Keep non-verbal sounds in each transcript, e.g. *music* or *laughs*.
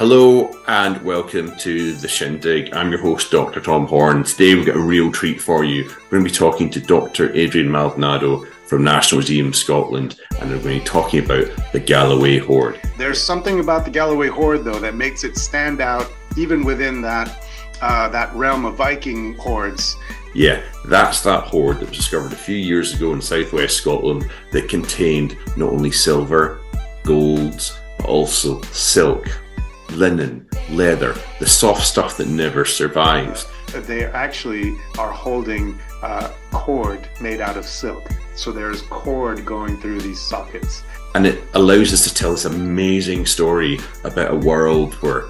Hello and welcome to the Shindig. I'm your host, Dr. Tom Horn. Today we've got a real treat for you. We're going to be talking to Dr. Adrian Maldonado from National Museum Scotland, and we're going to be talking about the Galloway Hoard. There's something about the Galloway Hoard, though, that makes it stand out even within that uh, that realm of Viking hoards. Yeah, that's that hoard that was discovered a few years ago in southwest Scotland that contained not only silver, golds, but also silk, linen, leather, the soft stuff that never survives. They actually are holding uh, cord made out of silk. So there's cord going through these sockets. And it allows us to tell this amazing story about a world where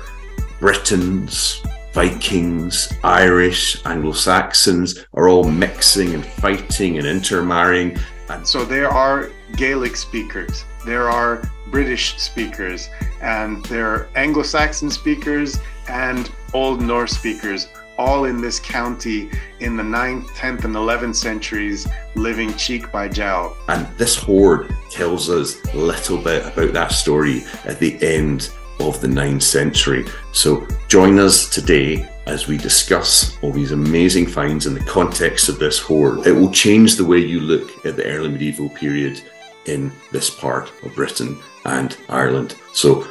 Britons, Vikings, Irish, Anglo Saxons are all mixing and fighting and intermarrying. And so there are Gaelic speakers, there are British speakers, and there are Anglo Saxon speakers and Old Norse speakers, all in this county in the 9th, 10th, and 11th centuries, living cheek by jowl. And this hoard tells us a little bit about that story at the end of the 9th century. So join us today as we discuss all these amazing finds in the context of this hoard. It will change the way you look at the early medieval period in this part of Britain and Ireland. So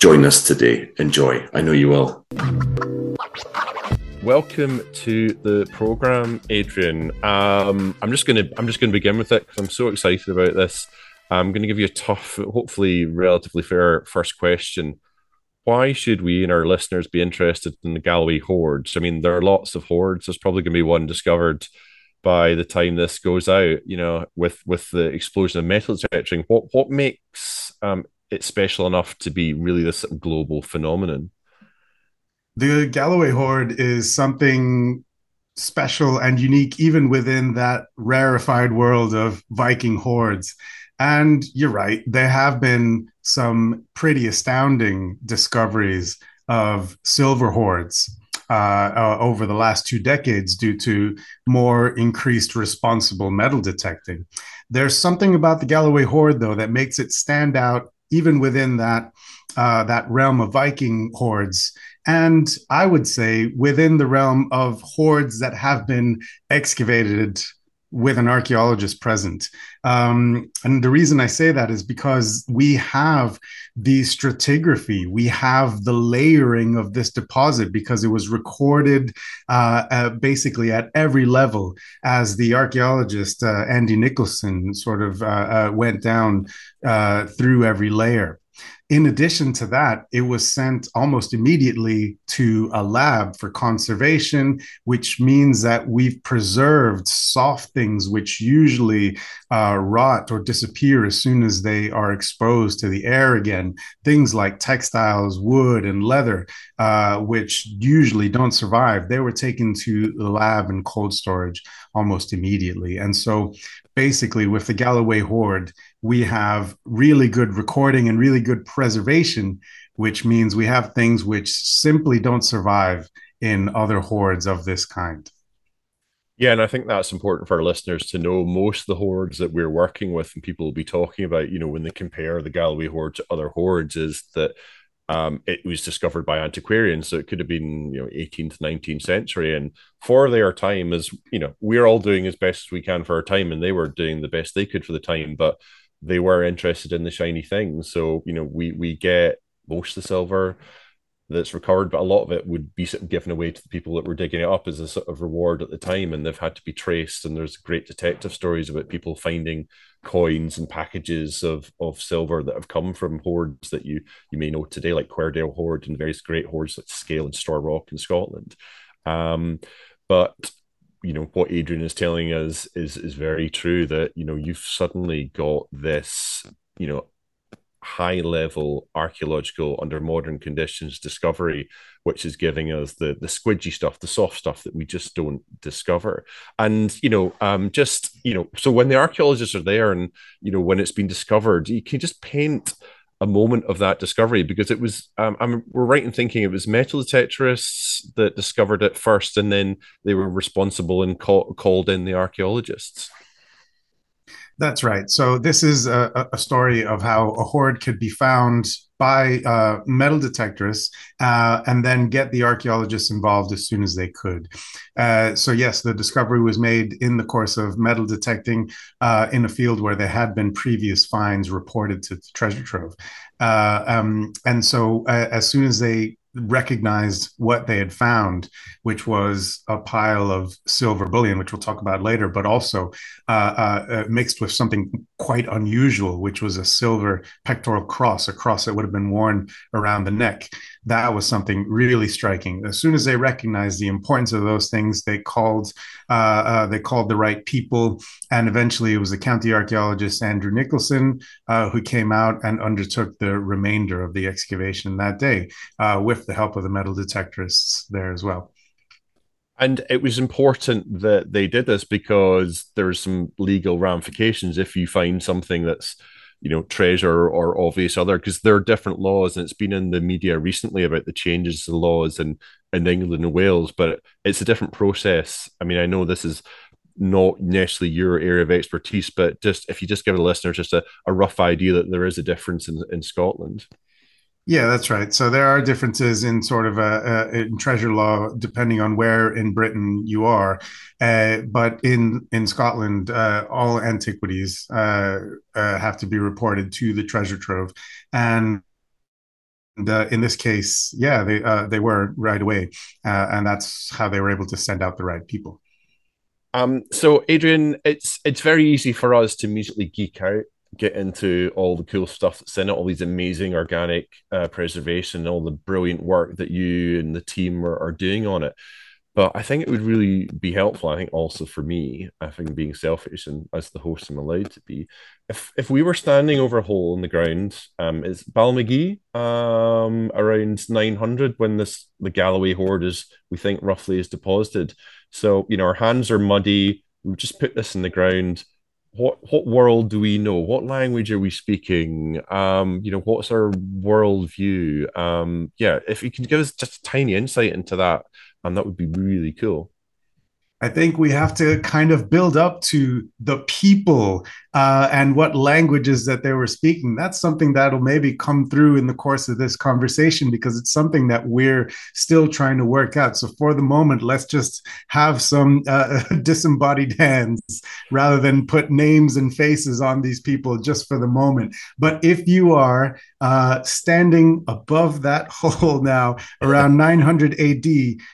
join us today. Enjoy. I know you will. Welcome to the program, Adrian. Um, I'm just gonna I'm just gonna begin with it because I'm so excited about this. I'm to give you a tough, hopefully relatively fair first question. Why should we and our listeners be interested in the Galloway hoards? I mean, there are lots of hoards. There's probably to be one discovered by the time this goes out. You know, with with the explosion of metal detecting, what what makes um, it special enough to be really this global phenomenon? The Galloway hoard is something special and unique, even within that rarefied world of Viking hoards. And you're right, there have been some pretty astounding discoveries of silver hoards uh, uh, over the last two decades due to more increased responsible metal detecting. There's something about the Galloway hoard, though, that makes it stand out even within that uh, that realm of Viking hoards. And I would say within the realm of hoards that have been excavated with an archaeologist present. Um, and the reason I say that is because we have the stratigraphy, we have the layering of this deposit because it was recorded uh, uh, basically at every level as the archaeologist uh, Andy Nicholson sort of uh, uh, went down uh, through every layer. In addition to that, it was sent almost immediately to a lab for conservation, which means that we've preserved soft things which usually uh, rot or disappear as soon as they are exposed to the air again. Things like textiles, wood, and leather, uh, which usually don't survive, they were taken to the lab and cold storage almost immediately. And so basically, with the Galloway Hoard, we have really good recording and really good preservation, which means we have things which simply don't survive in other hoards of this kind. Yeah, and I think that's important for our listeners to know. Most of the hoards that we're working with and people will be talking about, you know, when they compare the Galloway hoard to other hoards, is that um, it was discovered by antiquarians, so it could have been you know 18th, 19th century, and for their time, as you know, we're all doing as best as we can for our time, and they were doing the best they could for the time, but they were interested in the shiny things. So, you know, we we get most of the silver that's recovered, but a lot of it would be given away to the people that were digging it up as a sort of reward at the time, and they've had to be traced. And there's great detective stories about people finding coins and packages of of silver that have come from hoards that you you may know today, like Cuerdale Hoard and various great hoards like Skaill and Storr Rock in Scotland. Um, but you know what Adrian is telling us is is very true that you know you've suddenly got this you know high level archaeological under modern conditions discovery which is giving us the the squidgy stuff the soft stuff that we just don't discover. And you know um just you know so when the archaeologists are there and you know when it's been discovered you can just paint a moment of that discovery because it was um, I'm we're right in thinking it was metal detectorists that discovered it first, and then they were responsible and call, called in the archaeologists. That's right. So this is a, a story of how a hoard could be found by uh, metal detectors uh, and then get the archaeologists involved as soon as they could. Uh, so, yes, the discovery was made in the course of metal detecting uh, in a field where there had been previous finds reported to the treasure trove. Uh, um, and so, uh, as soon as they recognized what they had found, which was a pile of silver bullion, which we'll talk about later, but also uh, uh, uh, mixed with something quite unusual, which was a silver pectoral cross, a cross that would have been worn around the neck that was something really striking. As soon as they recognized the importance of those things, they called uh, uh, they called the right people, and eventually it was the county archaeologist Andrew Nicholson uh, who came out and undertook the remainder of the excavation that day, uh, with the help of the metal detectorists there as well. And it was important that they did this because there's some legal ramifications if you find something that's you know treasure or obvious other because there are different laws and it's been in the media recently about the changes to the laws in in England and Wales but it's a different process. I mean I know this is not necessarily your area of expertise but just if you just give the listeners just a, a rough idea that there is a difference in, in Scotland yeah, that's right. So there are differences in sort of a, a in treasure law depending on where in Britain you are, uh, but in in Scotland, uh, all antiquities uh, uh have to be reported to the treasure trove, and uh, in this case, yeah, they uh, they were right away, and that's how they were able to send out the right people. Um, so Adrian, it's it's very easy for us to musically geek out get into all the cool stuff that's in it, all these amazing organic uh, preservation, all the brilliant work that you and the team are, are doing on it. But I think it would really be helpful. I think also for me, I think being selfish and as the host I'm allowed to be, if if we were standing over a hole in the ground, um, is Balmaghie um around 900 when this the Galloway hoard is we think roughly is deposited. So you know our hands are muddy. We just put this in the ground what what world do we know? What language are we speaking? Um, you know, what's our worldview? Um, yeah, if you can give us just a tiny insight into that, and um, that would be really cool. I think we have to kind of build up to the people uh, and what languages that they were speaking. That's something that'll maybe come through in the course of this conversation because it's something that we're still trying to work out. So for the moment, let's just have some uh, *laughs* disembodied hands rather than put names and faces on these people just for the moment. But if you are uh, standing above that *laughs* hole now around 900 AD,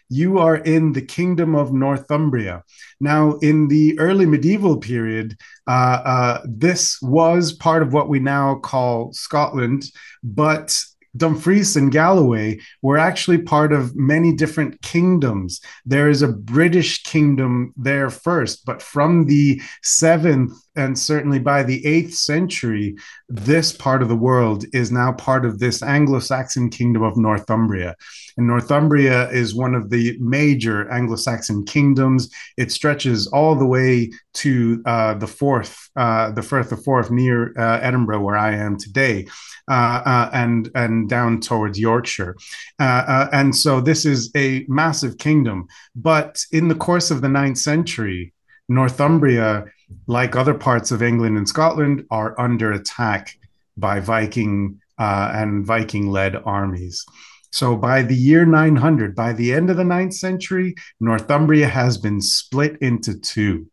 you are in the kingdom of Northumbria. Now, in the early medieval period, uh, uh, this was part of what we now call Scotland, but Dumfries and Galloway were actually part of many different kingdoms. There is a British kingdom there first, but from the seventh and certainly by the eighth century, this part of the world is now part of this Anglo Saxon kingdom of Northumbria. And Northumbria is one of the major Anglo Saxon kingdoms. It stretches all the way to uh, the Forth, uh, the Firth of Forth near uh, Edinburgh, where I am today, uh, uh, and, and down towards Yorkshire. Uh, and so this is a massive kingdom. But in the course of the ninth century, Northumbria like other parts of England and Scotland, are under attack by Viking uh, and Viking led armies. So by the year 900, by the end of the ninth century, Northumbria has been split into two.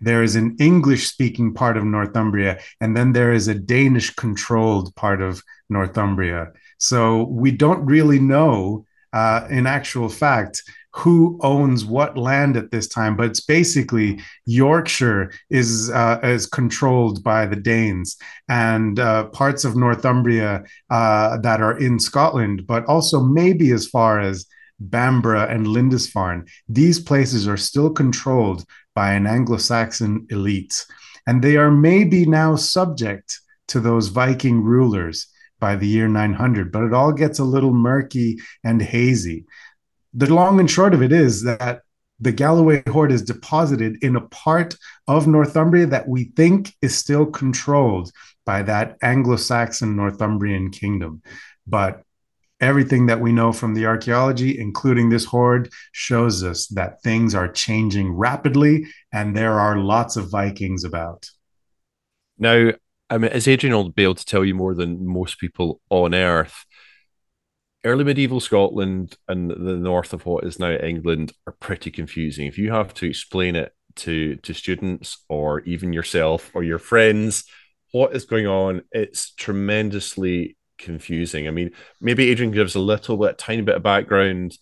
There is an English speaking part of Northumbria, and then there is a Danish controlled part of Northumbria. So we don't really know, uh, in actual fact, who owns what land at this time, but it's basically Yorkshire is uh, is controlled by the Danes and uh, parts of Northumbria uh, that are in Scotland, but also maybe as far as Bamburgh and Lindisfarne. These places are still controlled by an Anglo-Saxon elite, and they are maybe now subject to those Viking rulers by the year 900, but it all gets a little murky and hazy the long and short of it is that the Galloway hoard is deposited in a part of Northumbria that we think is still controlled by that Anglo Saxon Northumbrian kingdom. But everything that we know from the archaeology, including this hoard, shows us that things are changing rapidly and there are lots of Vikings about. Now, I mean, as Adrian will be able to tell you more than most people on earth, early medieval Scotland and the north of what is now England are pretty confusing. If you have to explain it to to students or even yourself or your friends what is going on, it's tremendously confusing. I mean, maybe Adrian gives a little bit, a tiny bit of background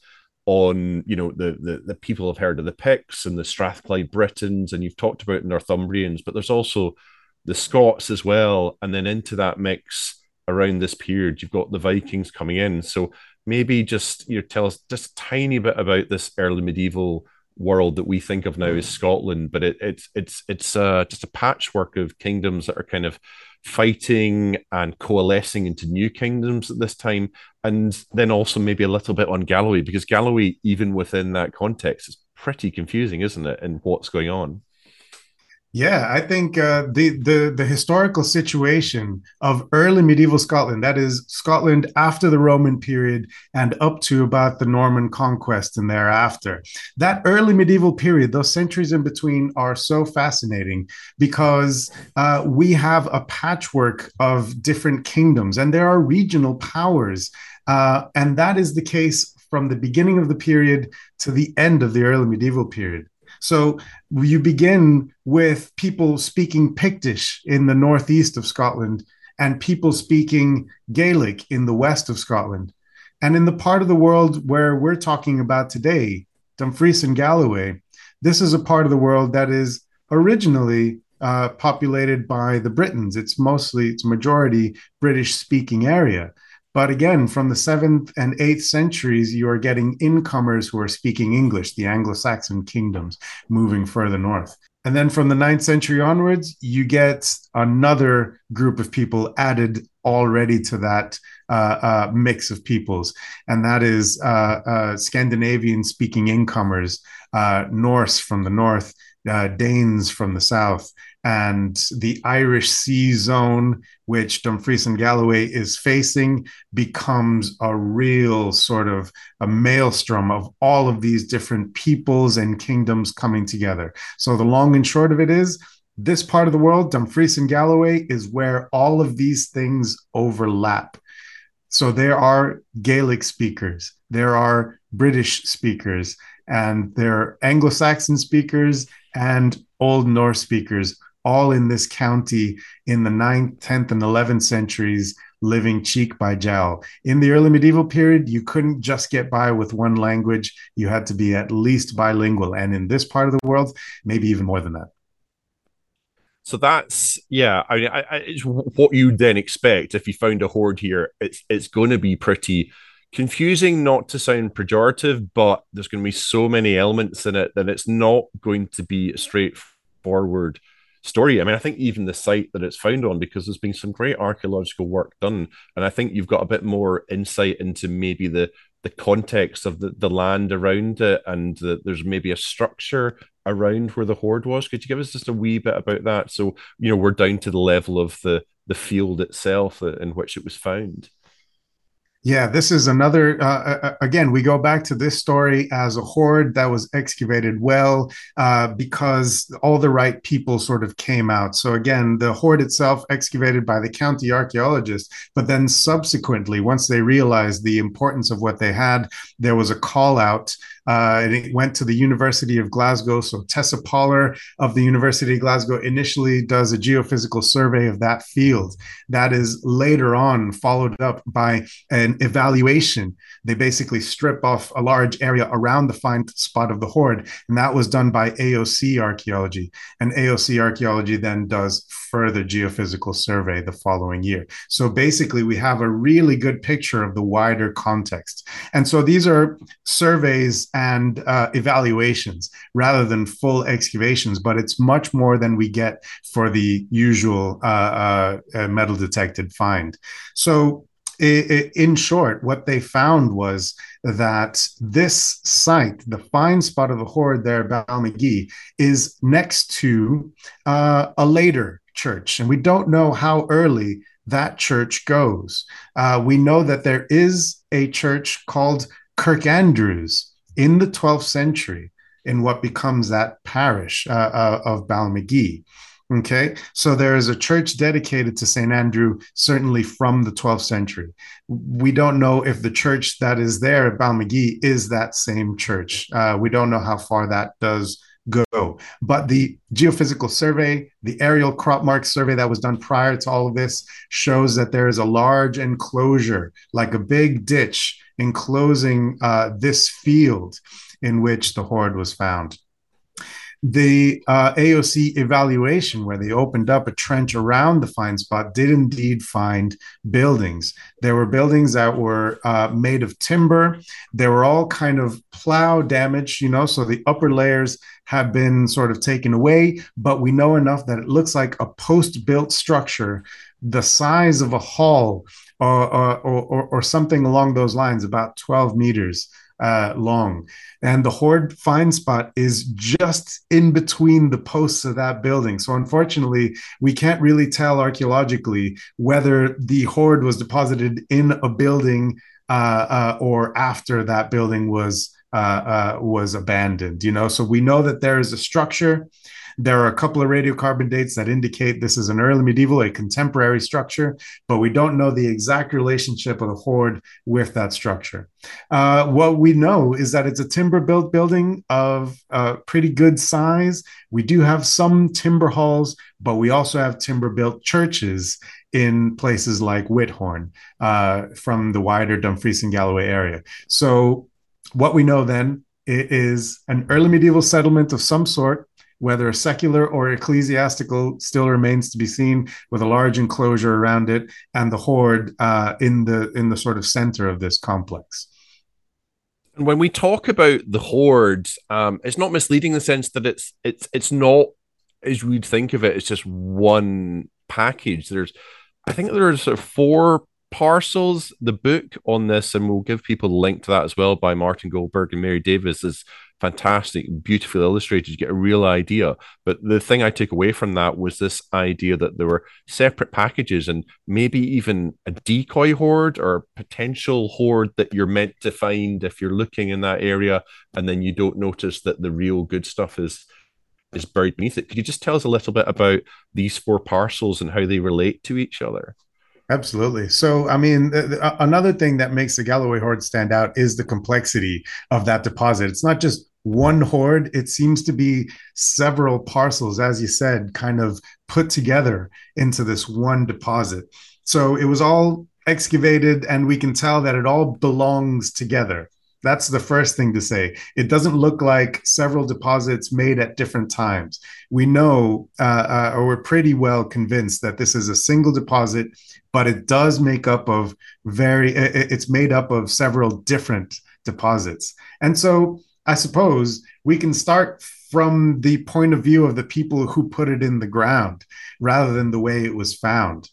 on you know the, the the people have heard of the Picts and the Strathclyde Britons, and you've talked about Northumbrians, but there's also the Scots as well, and then into that mix around this period, you've got the Vikings coming in. So maybe just you know tell us just tiny bit about this early medieval world that we think of now as Scotland, but it, it's it's it's uh, just a patchwork of kingdoms that are kind of fighting and coalescing into new kingdoms at this time, and then also maybe a little bit on Galloway because Galloway, even within that context, is pretty confusing, isn't it? And what's going on? Yeah, I think uh, the the the historical situation of early medieval Scotland, that is Scotland after the Roman period and up to about the Norman conquest and thereafter. That early medieval period, those centuries in between, are so fascinating because uh, we have a patchwork of different kingdoms and there are regional powers, uh, and that is the case from the beginning of the period to the end of the early medieval period. So you begin with people speaking Pictish in the northeast of Scotland and people speaking Gaelic in the west of Scotland. And in the part of the world where we're talking about today, Dumfries and Galloway, this is a part of the world that is originally uh, populated by the Britons. It's mostly, it's majority British speaking area. But again, from the seventh and eighth centuries, you are getting incomers who are speaking English, the Anglo Saxon kingdoms moving further north. And then from the ninth century onwards, you get another group of people added already to that uh, uh, mix of peoples. And that is uh, uh Scandinavian speaking incomers, uh, Norse from the north, uh, Danes from the south, and the Irish Sea Zone, which Dumfries and Galloway is facing, becomes a real sort of a maelstrom of all of these different peoples and kingdoms coming together. So the long and short of it is, this part of the world, Dumfries and Galloway, is where all of these things overlap. So there are Gaelic speakers, there are British speakers, and there are Anglo Saxon speakers and Old Norse speakers all in this county in the 9th, 10th, and 11th centuries, living cheek by jowl. In the early medieval period, you couldn't just get by with one language, you had to be at least bilingual. And in this part of the world, maybe even more than that. So that's yeah. I mean, I, it's what you then expect if you found a hoard here. It's it's going to be pretty confusing, not to sound pejorative, but there's going to be so many elements in it that it's not going to be straightforward story. I mean, I think even the site that it's found on, because there's been some great archaeological work done, and I think you've got a bit more insight into maybe the the context of the, the land around it, and the, there's maybe a structure around where the hoard was. Could you give us just a wee bit about that? So you know, we're down to the level of the the field itself uh, in which it was found. Yeah, this is another. Uh, uh, uh, again, we go back to this story as a hoard that was excavated well uh, because all the right people sort of came out. So, again, the hoard itself excavated by the county archaeologist, but then subsequently, once they realized the importance of what they had, there was a call out uh, and it went to the University of Glasgow. So Tessa Poller of the University of Glasgow initially does a geophysical survey of that field. That is later on followed up by an evaluation. They basically strip off a large area around the find spot of the hoard, and that was done by AOC archaeology. And AOC archaeology then does further geophysical survey the following year. So basically, we have a really good picture of the wider context. And so these are surveys and uh, evaluations rather than full excavations, but it's much more than we get for the usual uh, uh, uh metal detected find. So, in short, what they found was that this site, the fine spot of the hoard there, Balmaghie, is next to uh, a later church. And we don't know how early that church goes. Uh, we know that there is a church called Kirkandrews in the 12th century in what becomes that parish uh, uh, of Balmaghie. Okay, so there is a church dedicated to St. Andrew, certainly from the 12th century. We don't know if the church that is there at Balmaghie is that same church. Uh, we don't know how far that does go. But the geophysical survey, the aerial crop mark survey that was done prior to all of this, shows that there is a large enclosure, like a big ditch, enclosing uh, this field in which the hoard was found the uh, AOC evaluation, where they opened up a trench around the find spot, did indeed find buildings. There were buildings that were uh, made of timber. They were all kind of plow damaged, you know, so the upper layers have been sort of taken away, but we know enough that it looks like a post built structure the size of a hall or, or, or, or something along those lines, about 12 meters uh, long. And the hoard find spot is just in between the posts of that building. So, unfortunately, we can't really tell archaeologically whether the hoard was deposited in a building uh, uh, or after that building was. Uh, uh, was abandoned, you know. So we know that there is a structure there are a couple of radiocarbon dates that indicate this is an early medieval, a contemporary structure, but we don't know the exact relationship of the hoard with that structure. Uh, what we know is that it's a timber built building of uh, pretty good size. We do have some timber halls, but we also have timber built churches in places like Whithorn uh, from the wider Dumfries and Galloway area. So, what we know then is an early medieval settlement of some sort whether a secular or ecclesiastical still remains to be seen with a large enclosure around it and the hoard uh, in the in the sort of center of this complex. And when we talk about the hoard um, it's not misleading in the sense that it's it's it's not as we'd think of it it's just one package. There's i think there's sort of four parcels. The book on this and we'll give people a link to that as well by martin goldberg and mary davis is fantastic, beautifully illustrated. You get a real idea. But the thing I took away from that was this idea that there were separate packages and maybe even a decoy hoard or potential hoard that you're meant to find if you're looking in that area, and then you don't notice that the real good stuff is is buried beneath it. Could you just tell us a little bit about these four parcels and how they relate to each other? Absolutely. So, I mean, another thing that makes the Galloway hoard stand out is the complexity of that deposit. It's not just one hoard, it seems to be several parcels, as you said, kind of put together into this one deposit. So, it was all excavated, and we can tell that it all belongs together. That's the first thing to say. It doesn't look like several deposits made at different times. We know, uh, uh, or we're pretty well convinced that this is a single deposit, but it does make up of very, it's made up of several different deposits. And so I suppose we can start from the point of view of the people who put it in the ground rather than the way it was found.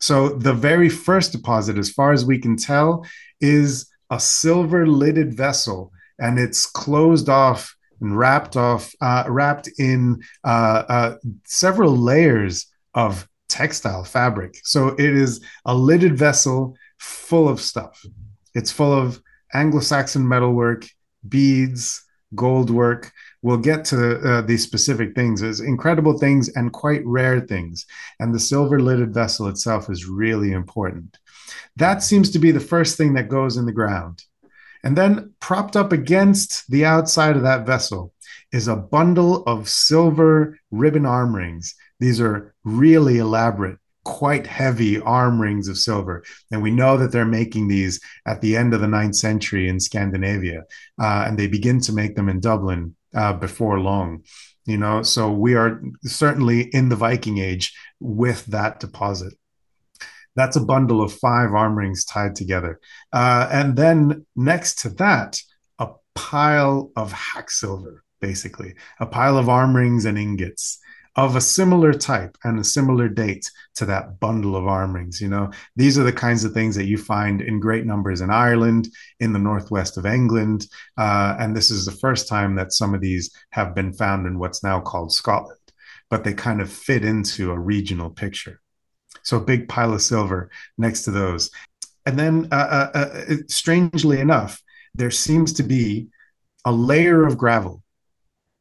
So the very first deposit, as far as we can tell, is a silver lidded vessel and it's closed off and wrapped off, uh, wrapped in uh, uh, several layers of textile fabric. So it is a lidded vessel full of stuff. It's full of Anglo-Saxon metalwork, beads, gold work. We'll get to uh, these specific things. There's incredible things and quite rare things. And the silver lidded vessel itself is really important. That seems to be the first thing that goes in the ground. And then propped up against the outside of that vessel is a bundle of silver ribbon arm rings. These are really elaborate, quite heavy arm rings of silver. And we know that they're making these at the end of the ninth century in Scandinavia. Uh, and they begin to make them in Dublin uh, before long. You know, so we are certainly in the Viking Age with that deposit. That's a bundle of five arm rings tied together. Uh, and then next to that, a pile of hack silver, basically, a pile of arm rings and ingots of a similar type and a similar date to that bundle of arm rings. You know, these are the kinds of things that you find in great numbers in Ireland, in the northwest of England. Uh, and this is the first time that some of these have been found in what's now called Scotland, but they kind of fit into a regional picture. So a big pile of silver next to those. And then, uh, uh, uh, strangely enough, there seems to be a layer of gravel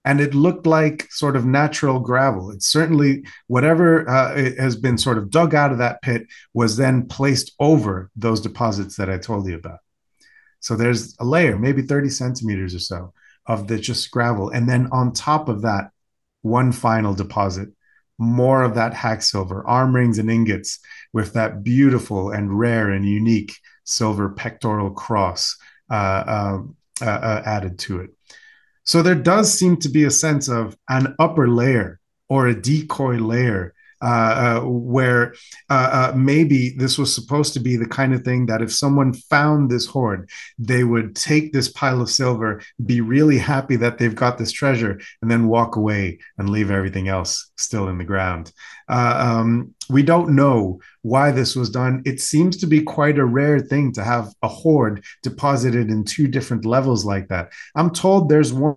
and it looked like sort of natural gravel. It's certainly whatever uh, it has been sort of dug out of that pit was then placed over those deposits that I told you about. So there's a layer, maybe 30 centimeters or so, of the just gravel. And then on top of that, one final deposit, more of that hack silver, arm rings and ingots with that beautiful and rare and unique silver pectoral cross uh, um, uh, uh, added to it. So there does seem to be a sense of an upper layer or a decoy layer uh, uh, where uh, uh, maybe this was supposed to be the kind of thing that if someone found this hoard, they would take this pile of silver, be really happy that they've got this treasure, and then walk away and leave everything else still in the ground. Um, we don't know why this was done. It seems to be quite a rare thing to have a hoard deposited in two different levels like that. I'm told there's one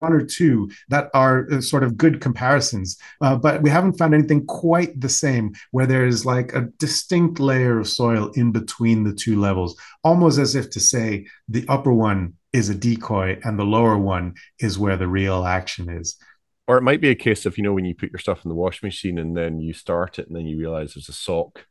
one or two that are uh, sort of good comparisons, uh, but we haven't found anything quite the same where there's like a distinct layer of soil in between the two levels, almost as if to say the upper one is a decoy and the lower one is where the real action is. Or it might be a case of, you know, when you put your stuff in the washing machine and then you start it and then you realize there's a sock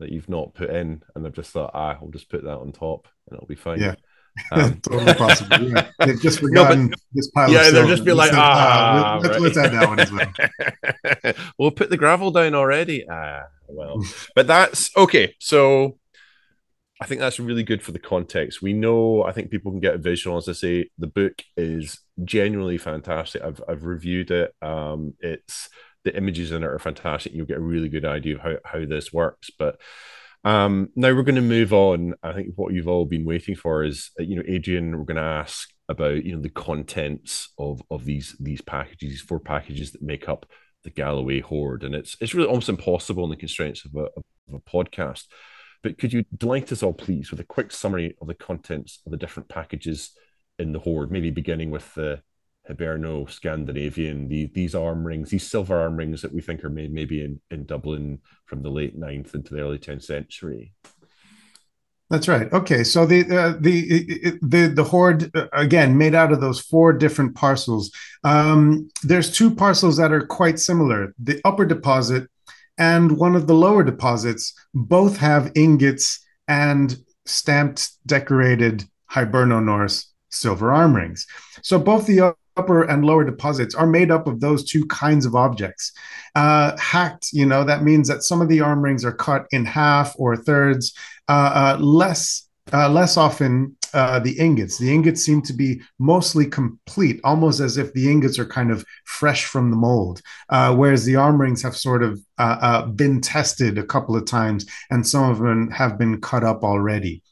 that you've not put in and they've just thought, ah, I'll just put that on top and it'll be fine. Yeah. *laughs* Um, totally possible. Yeah. They've just forgotten *laughs* no, but, this pile. Yeah, they'll just be like, said, ah, uh, let's, right. let's, add that one as well. *laughs* we'll put the gravel down already. Ah, well, but that's okay. So I think that's really good for the context. We know, I think people can get a visual. As I say, the book is genuinely fantastic. I've I've reviewed it. Um, it's the images in it are fantastic. You'll get a really good idea of how how this works, but um, now we're going to move on. I think what you've all been waiting for is, uh, you know, Adrian, we're going to ask about, you know, the contents of of these these packages, these four packages that make up the Galloway hoard, and it's it's really almost impossible in the constraints of a, of a podcast. But could you delight us all, please, with a quick summary of the contents of the different packages in the hoard, maybe beginning with the Hiberno Scandinavian, the, these arm rings, these silver arm rings that we think are made maybe in, in Dublin from the late 9th into the early 10th century. That's right. Okay, so the uh, the the the hoard uh, again made out of those four different parcels. Um, there's two parcels that are quite similar. The upper deposit and one of the lower deposits both have ingots and stamped, decorated Hiberno Norse silver arm rings. So both the upper and lower deposits are made up of those two kinds of objects. Uh, hacked, you know, that means that some of the arm rings are cut in half or thirds. Uh, uh, less, uh, less often uh, the ingots. The ingots seem to be mostly complete, almost as if the ingots are kind of fresh from the mold, uh, whereas the arm rings have sort of been tested a couple of times, and some of them have been cut up already.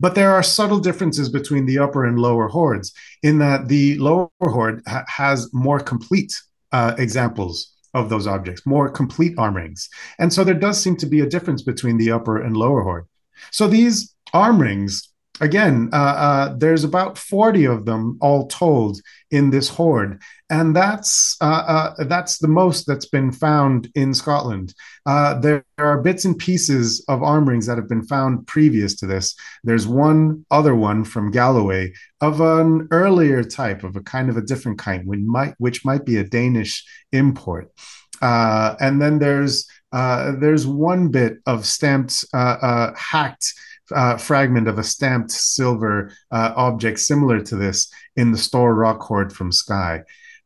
But there are subtle differences between the upper and lower hoards in that the lower hoard ha- has more complete uh, examples of those objects, more complete arm rings. And so there does seem to be a difference between the upper and lower hoard. So these arm rings again, uh, uh, there's about 40 of them all told in this hoard. And that's uh, uh that's the most that's been found in Scotland. Uh, there are bits and pieces of arm rings that have been found previous to this. There's one other one from Galloway of an earlier type, of a kind of a different kind, which might, which might be a Danish import. Uh, and then there's there's one bit of stamped hacked uh, fragment of a stamped silver uh, object similar to this in the Storr Rock hoard from Skye.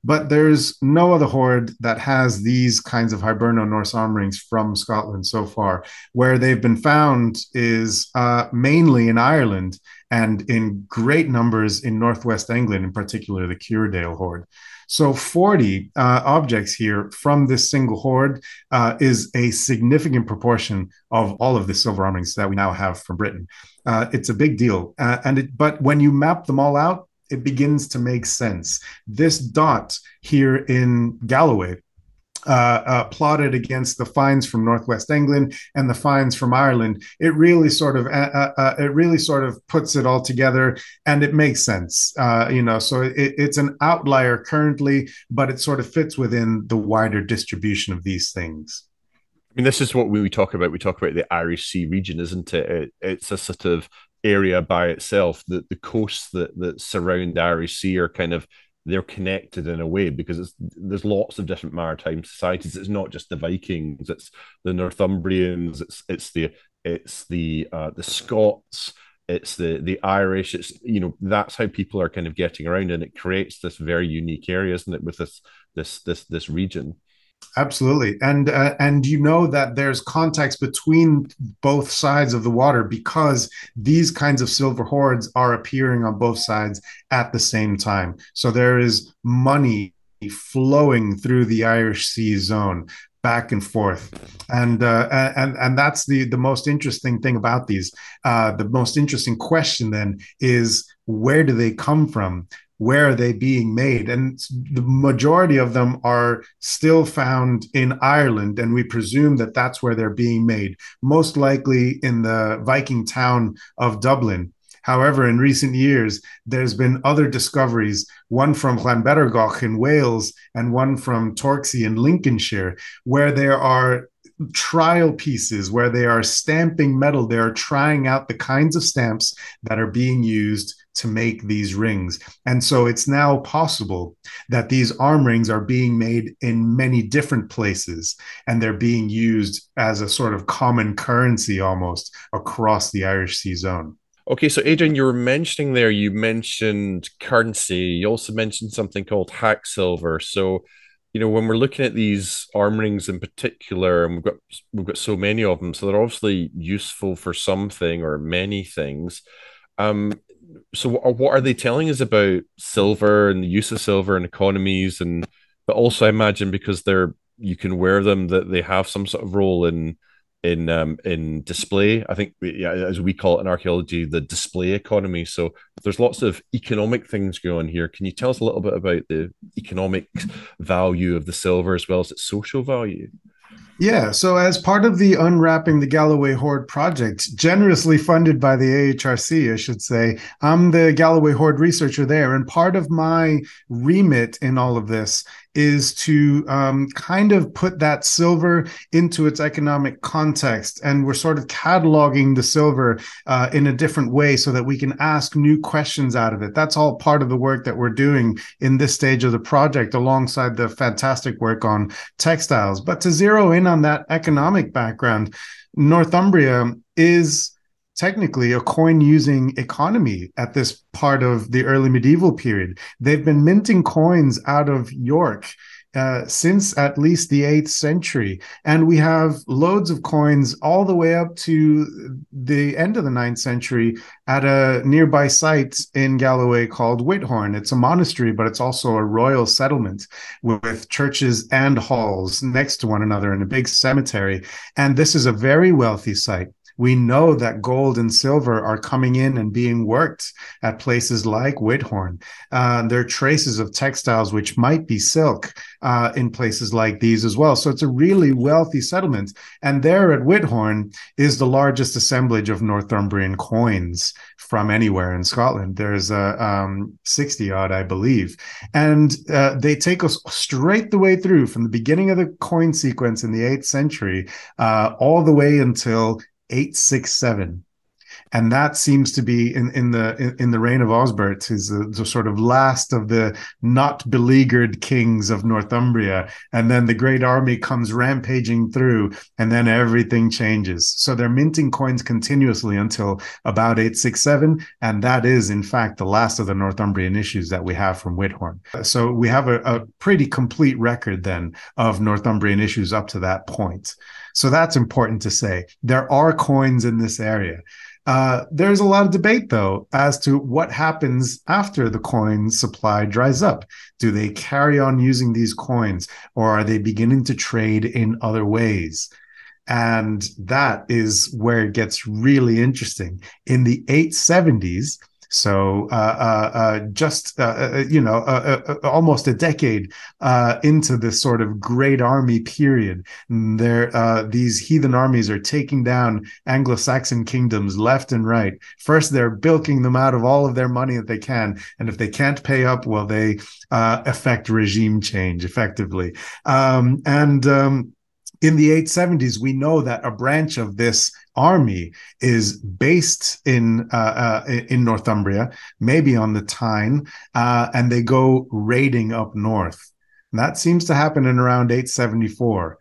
But there's no other hoard that has these kinds of Hiberno Norse arm rings from Scotland so far. Where they've been found is uh, mainly in Ireland and in great numbers in northwest England, in particular the Cuerdale hoard. So 40 uh, objects here from this single hoard uh, is a significant proportion of all of the silver armings that we now have from Britain. Uh, it's a big deal. Uh, and it, but when you map them all out, it begins to make sense. This dot here in Galloway uh, uh, plotted against the fines from Northwest England and the fines from Ireland, it really sort of uh, uh, uh it really sort of puts it all together, and it makes sense. Uh, you know, so it, it's an outlier currently, but it sort of fits within the wider distribution of these things. I mean, this is what we talk about. We talk about the Irish Sea region, isn't it? it it's a sort of area by itself. The the coasts that that surround the Irish Sea are kind of they're connected in a way because there's lots of different maritime societies. It's not just the Vikings; it's the Northumbrians. It's it's the it's the uh, the Scots it's the the Irish. It's you know that's how people are kind of getting around, and it creates this very unique area, isn't it, with this this this this region. Absolutely, and uh, and you know that there's contacts between both sides of the water because these kinds of silver hoards are appearing on both sides at the same time. So there is money flowing through the Irish Sea zone back and forth. And uh, and and that's the the most interesting thing about these. Uh, the most interesting question then is where do they come from where are they being made and the majority of them are still found in Ireland and we presume that that's where they're being made most likely in the Viking town of Dublin However, in recent years, there's been other discoveries, one from Llanbedrgoch in Wales and one from Torksey in Lincolnshire, where there are trial pieces where they are stamping metal. They are trying out the kinds of stamps that are being used to make these rings. And so it's now possible that these arm rings are being made in many different places and they're being used as a sort of common currency almost across the Irish Sea zone. Okay, so Adrian, you were mentioning there, you mentioned currency. You also mentioned something called hack silver. So, you know, when we're looking at these arm rings in particular, and we've got we've got so many of them, so they're obviously useful for something or many things. Um, so what are they telling us about silver and the use of silver and economies, and but also I imagine because they're you can wear them that they have some sort of role in in um, in display. I think, yeah, as we call it in archaeology, the display economy. So there's lots of economic things going on here. Can you tell us a little bit about the economic value of the silver as well as its social value? Yeah, so as part of the Unwrapping the Galloway Hoard project, generously funded by the AHRC, I should say, I'm the Galloway Hoard researcher there. And part of my remit in all of this is to um, kind of put that silver into its economic context. And we're sort of cataloging the silver uh, in a different way so that we can ask new questions out of it. That's all part of the work that we're doing in this stage of the project, alongside the fantastic work on textiles. But to zero in on that economic background, Northumbria is technically a coin using economy at this part of the early medieval period. They've been minting coins out of York. Uh, since at least the 8th century. And we have loads of coins all the way up to the end of the 9th century at a nearby site in Galloway called Whithorn. It's a monastery, but it's also a royal settlement with churches and halls next to one another in a big cemetery. And this is a very wealthy site we know that gold and silver are coming in and being worked at places like Whithorn. Uh, there are traces of textiles which might be silk uh, in places like these as well. So it's a really wealthy settlement. And there at Whithorn is the largest assemblage of Northumbrian coins from anywhere in Scotland. There's a um, 60 odd, I believe. And uh, they take us straight the way through from the beginning of the coin sequence in the 8th century uh, all the way until 867 and that seems to be in, in the in, in the reign of Osbert, who's the, the, sort of last of the not beleaguered kings of Northumbria, and then the great army comes rampaging through, and then everything changes. So they're minting coins continuously until about eight six seven, and that is in fact the last of the Northumbrian issues that we have from Whithorn. So we have a, a pretty complete record then of Northumbrian issues up to that point. So that's important to say. There are coins in this area. Uh, there's a lot of debate, though, as to what happens after the coin supply dries up. Do they carry on using these coins, or are they beginning to trade in other ways? And that is where it gets really interesting. In the 870s, so uh, uh, uh just uh, uh, you know almost a decade into this sort of great army period, there these heathen armies are taking down Anglo-Saxon kingdoms left and right. First, they're bilking them out of all of their money that they can, and if they can't pay up, well, they affect regime change effectively. Um, and um, in the 870s, we know that a branch of this army is based in uh, uh, in Northumbria, maybe on the Tyne, uh, and they go raiding up north. And that seems to happen in around 874.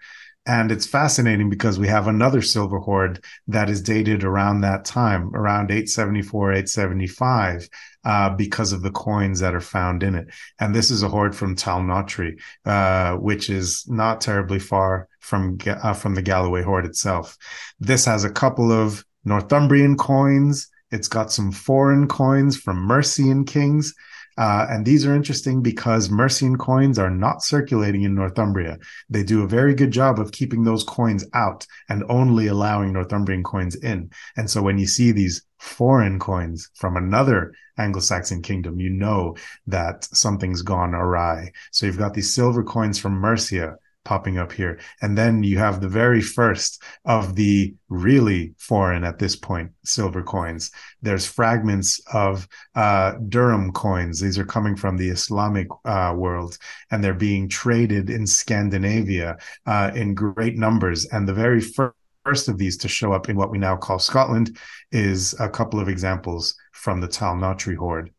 And it's fascinating because we have another silver hoard that is dated around that time, around 874, 875, uh, because of the coins that are found in it. And this is a hoard from Talnotry, uh, which is not terribly far from, uh, from the Galloway hoard itself. This has a couple of Northumbrian coins. It's got some foreign coins from Mercian kings. Uh, and these are interesting because Mercian coins are not circulating in Northumbria. They do a very good job of keeping those coins out and only allowing Northumbrian coins in. And so when you see these foreign coins from another Anglo-Saxon kingdom, you know that something's gone awry. So you've got these silver coins from Mercia popping up here. And then you have the very first of the really foreign at this point silver coins. There's fragments of uh, dirham coins. These are coming from the Islamic uh, world and they're being traded in Scandinavia uh, in great numbers. And the very first first of these to show up in what we now call Scotland is a couple of examples from the Talnotry hoard.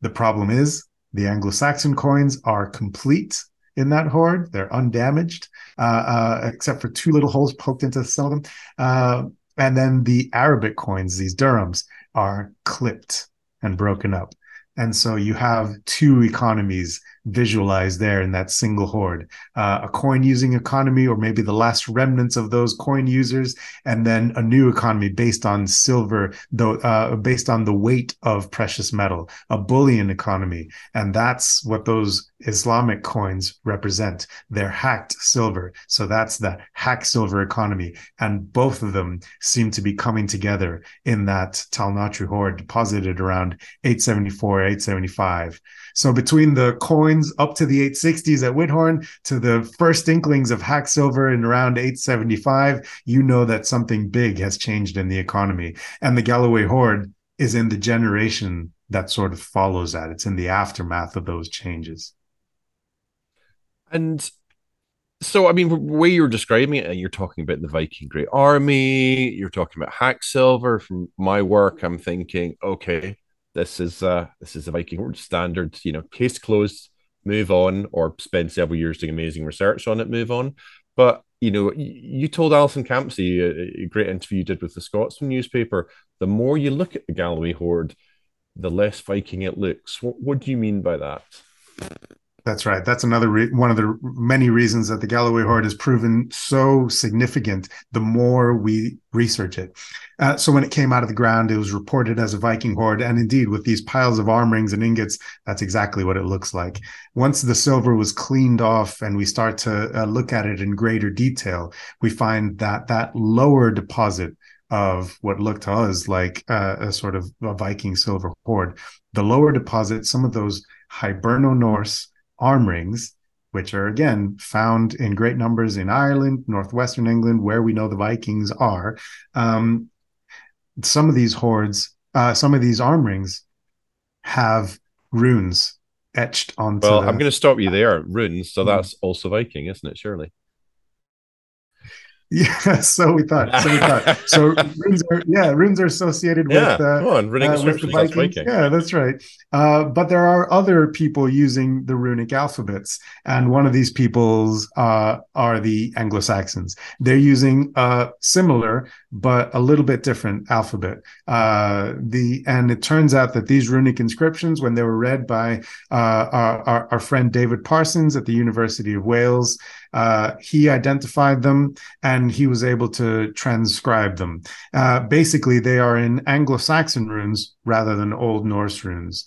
The problem is the Anglo-Saxon coins are complete in that hoard. They're undamaged, uh, uh, except for two little holes poked into some of them. Uh, and then the Arabic coins, these dirhams, are clipped and broken up. And so you have two economies visualized there in that single hoard uh, a coin using economy, or maybe the last remnants of those coin users, and then a new economy based on silver, though, uh, based on the weight of precious metal, a bullion economy. And that's what those Islamic coins represent. They're hacked silver. So that's the hack silver economy. And both of them seem to be coming together in that Talnotry hoard deposited around 874, 875. So between the coins up to the 860s at Whithorn to the first inklings of hack silver in around 875, you know that something big has changed in the economy. And the Galloway hoard is in the generation that sort of follows that. It's in the aftermath of those changes. And so, I mean, the way you're describing it, you're talking about the Viking Great Army, you're talking about hack silver. From my work, I'm thinking, okay, this is uh this is a Viking standard, you know, case closed, move on, or spend several years doing amazing research on it, move on. But you know, you told Alison Campsie, a, a great interview you did with the Scotsman newspaper, the more you look at the Galloway hoard, the less Viking it looks. What, what do you mean by that? That's right. That's another re- one of the many reasons that the Galloway hoard has proven so significant. The more we research it, uh, so when it came out of the ground, it was reported as a Viking hoard, and indeed, with these piles of arm rings and ingots, that's exactly what it looks like. Once the silver was cleaned off, and we start to uh, look at it in greater detail, we find that that lower deposit of what looked to us like uh, a sort of a Viking silver hoard, the lower deposit, some of those Hiberno Norse arm rings, which are again found in great numbers in Ireland, northwestern England, where we know the Vikings are. Um, some of these hoards, uh, some of these arm rings have runes etched onto. Well, the... I'm going to stop you there. Runes, so hmm. that's also Viking, isn't it? Surely. Yeah, *laughs* so we thought. So we thought. So *laughs* runes are yeah, runes are associated yeah, with uh, come on, runic uh, with the Vikings. Viking. Yeah, that's right. Uh, but there are other people using the runic alphabets, and one of these peoples uh, are the Anglo Saxons. They're using a similar but a little bit different alphabet. Uh, the and it turns out that these runic inscriptions, when they were read by uh, our, our friend David Parsons at the University of Wales. Uh, he identified them and he was able to transcribe them. Uh, basically, they are in Anglo Saxon runes rather than Old Norse runes.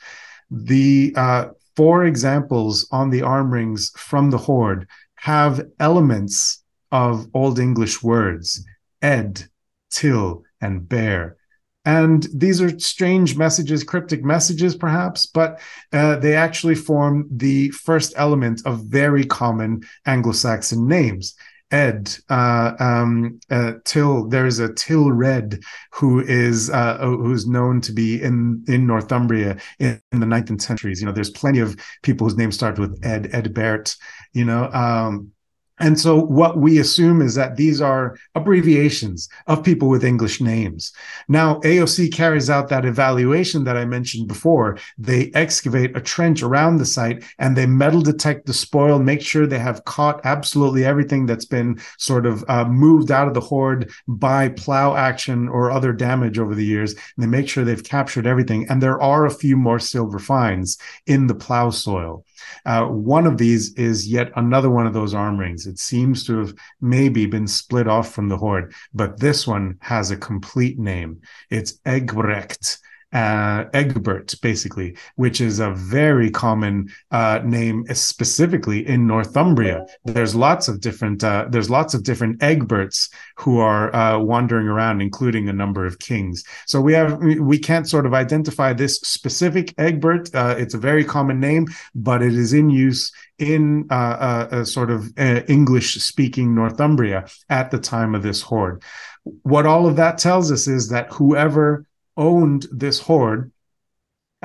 The uh, four examples on the arm rings from the hoard have elements of Old English words ed, till, and bear. And these are strange messages, cryptic messages, perhaps, but uh, they actually form the first element of very common Anglo Saxon names. Ed, uh, um, uh, Till. There's a Tilred who is uh, who's known to be in in Northumbria in, in, the ninth centuries. You know, there's plenty of people whose names start with Ed, Edbert. You know, um, And so, what we assume is that these are abbreviations of people with English names. Now, AOC carries out that evaluation that I mentioned before. They excavate a trench around the site and they metal detect the spoil, make sure they have caught absolutely everything that's been sort of uh, moved out of the hoard by plow action or other damage over the years. And they make sure they've captured everything. And there are a few more silver finds in the plow soil. Uh, one of these is yet another one of those arm rings. It seems to have maybe been split off from the hoard, but this one has a complete name. It's Egbrecht uh, Egbert, basically, which is a very common uh, name, specifically in Northumbria. There's lots of different uh, there's lots of different Egberts who are uh, wandering around, including a number of kings. So we have we can't sort of identify this specific Egbert. Uh, it's a very common name, but it is in use in uh, a sort of English speaking Northumbria at the time of this hoard. What all of that tells us is that whoever owned this hoard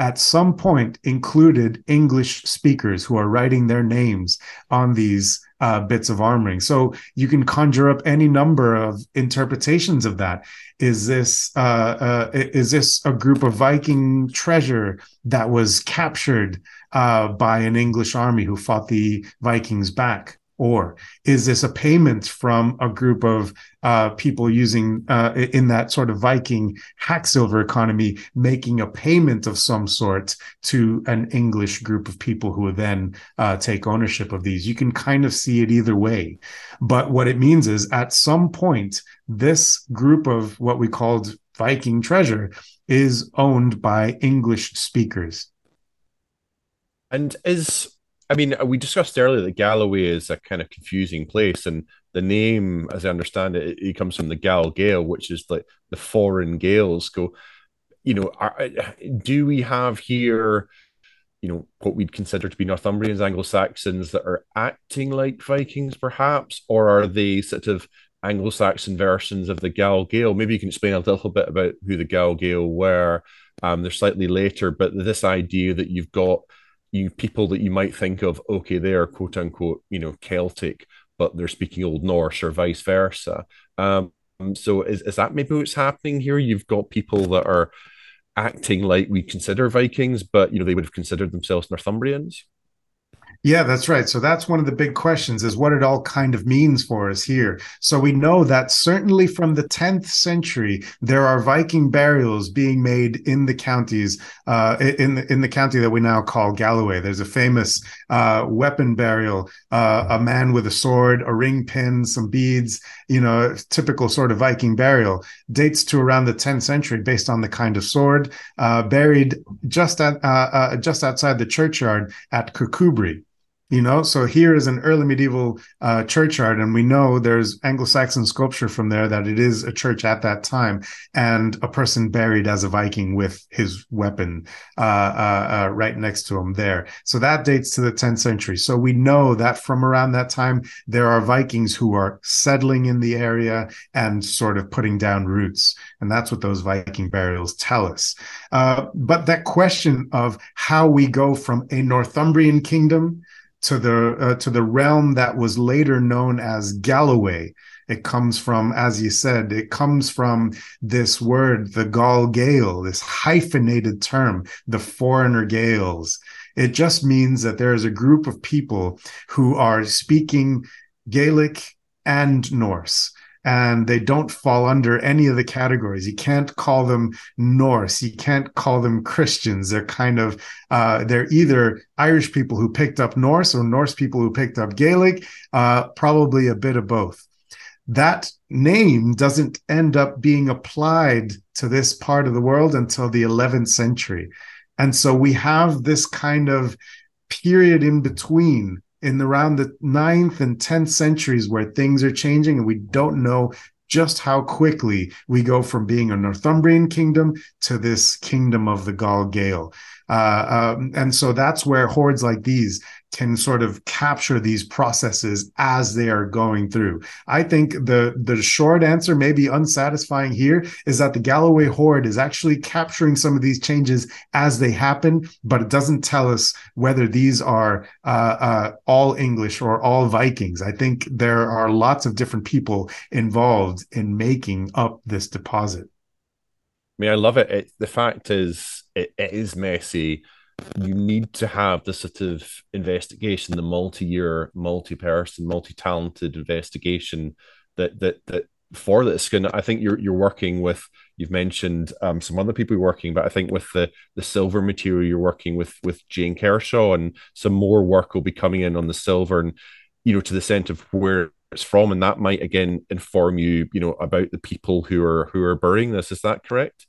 at some point included English speakers who are writing their names on these uh, bits of armoring. So you can conjure up any number of interpretations of that. Is this uh, uh, is this a group of Viking treasure that was captured uh, by an English army who fought the Vikings back? Or is this a payment from a group of uh, people using uh, in that sort of Viking hack silver economy, making a payment of some sort to an English group of people who then uh, take ownership of these? You can kind of see it either way. But what it means is at some point, this group of what we called Viking treasure is owned by English speakers. And is I mean, we discussed earlier that Galloway is a kind of confusing place, and the name, as I understand it, it comes from the Gal Gael, which is like the foreign Gaels. Go, you know, are, do we have here, you know, what we'd consider to be Northumbrians, Anglo Saxons that are acting like Vikings, perhaps, or are they sort of Anglo Saxon versions of the Gal Gael? Maybe you can explain a little bit about who the Gal Gael were. Um, they're slightly later, but this idea that you've got you people that you might think of, okay, they're quote unquote, you know, Celtic, but they're speaking Old Norse or vice versa. Um, so is, is that maybe what's happening here? You've got people that are acting like we consider Vikings, but you know, they would have considered themselves Northumbrians. Yeah, that's right. So that's one of the big questions is what it all kind of means for us here. So we know that certainly from the 10th century, there are Viking burials being made in the counties, uh, in, the, in the county that we now call Galloway. There's a famous uh, weapon burial, uh, a man with a sword, a ring pin, some beads, you know, typical sort of Viking burial, dates to around the 10th century based on the kind of sword, uh, buried just at, uh, uh, just outside the churchyard at Kirkcudbright you know? So here is an early medieval uh, churchyard and we know there's anglo-saxon sculpture from there that it is a church at that time and a person buried as a viking with his weapon uh, uh, uh right next to him there. So that dates to the 10th century. So we know that from around that time there are vikings who are settling in the area and sort of putting down roots and that's what those viking burials tell us. Uh, but that question of how we go from a northumbrian kingdom to the uh, to the realm that was later known as Galloway. It comes from, as you said, it comes from this word, the Gaul Gael, this hyphenated term, the foreigner Gaels. It just means that there is a group of people who are speaking Gaelic and Norse and they don't fall under any of the categories. You can't call them Norse. You can't call them Christians. They're kind of uh, they're either Irish people who picked up Norse or Norse people who picked up Gaelic. Uh, probably a bit of both. That name doesn't end up being applied to this part of the world until the 11th century, and so we have this kind of period in between in around the 9th and 10th centuries where things are changing and we don't know just how quickly we go from being a Northumbrian kingdom to this kingdom of the Gaul Gael. Uh, um, and so that's where hoards like these can sort of capture these processes as they are going through. I think the the short answer, maybe unsatisfying here, is that the Galloway Hoard is actually capturing some of these changes as they happen, but it doesn't tell us whether these are uh, uh, all English or all Vikings. I think there are lots of different people involved in making up this deposit. I mean, I love it. it the fact is, it, it is messy you need to have the sort of investigation, the multi-year, multi-person, multi-talented investigation that that that for this. And I think you're you're working with you've mentioned um, some other people you're working, but I think with the the silver material you're working with with Jane Kershaw, and some more work will be coming in on the silver, and you know to the scent of where it's from, and that might again inform you, you know, about the people who are who are burying this. Is that correct?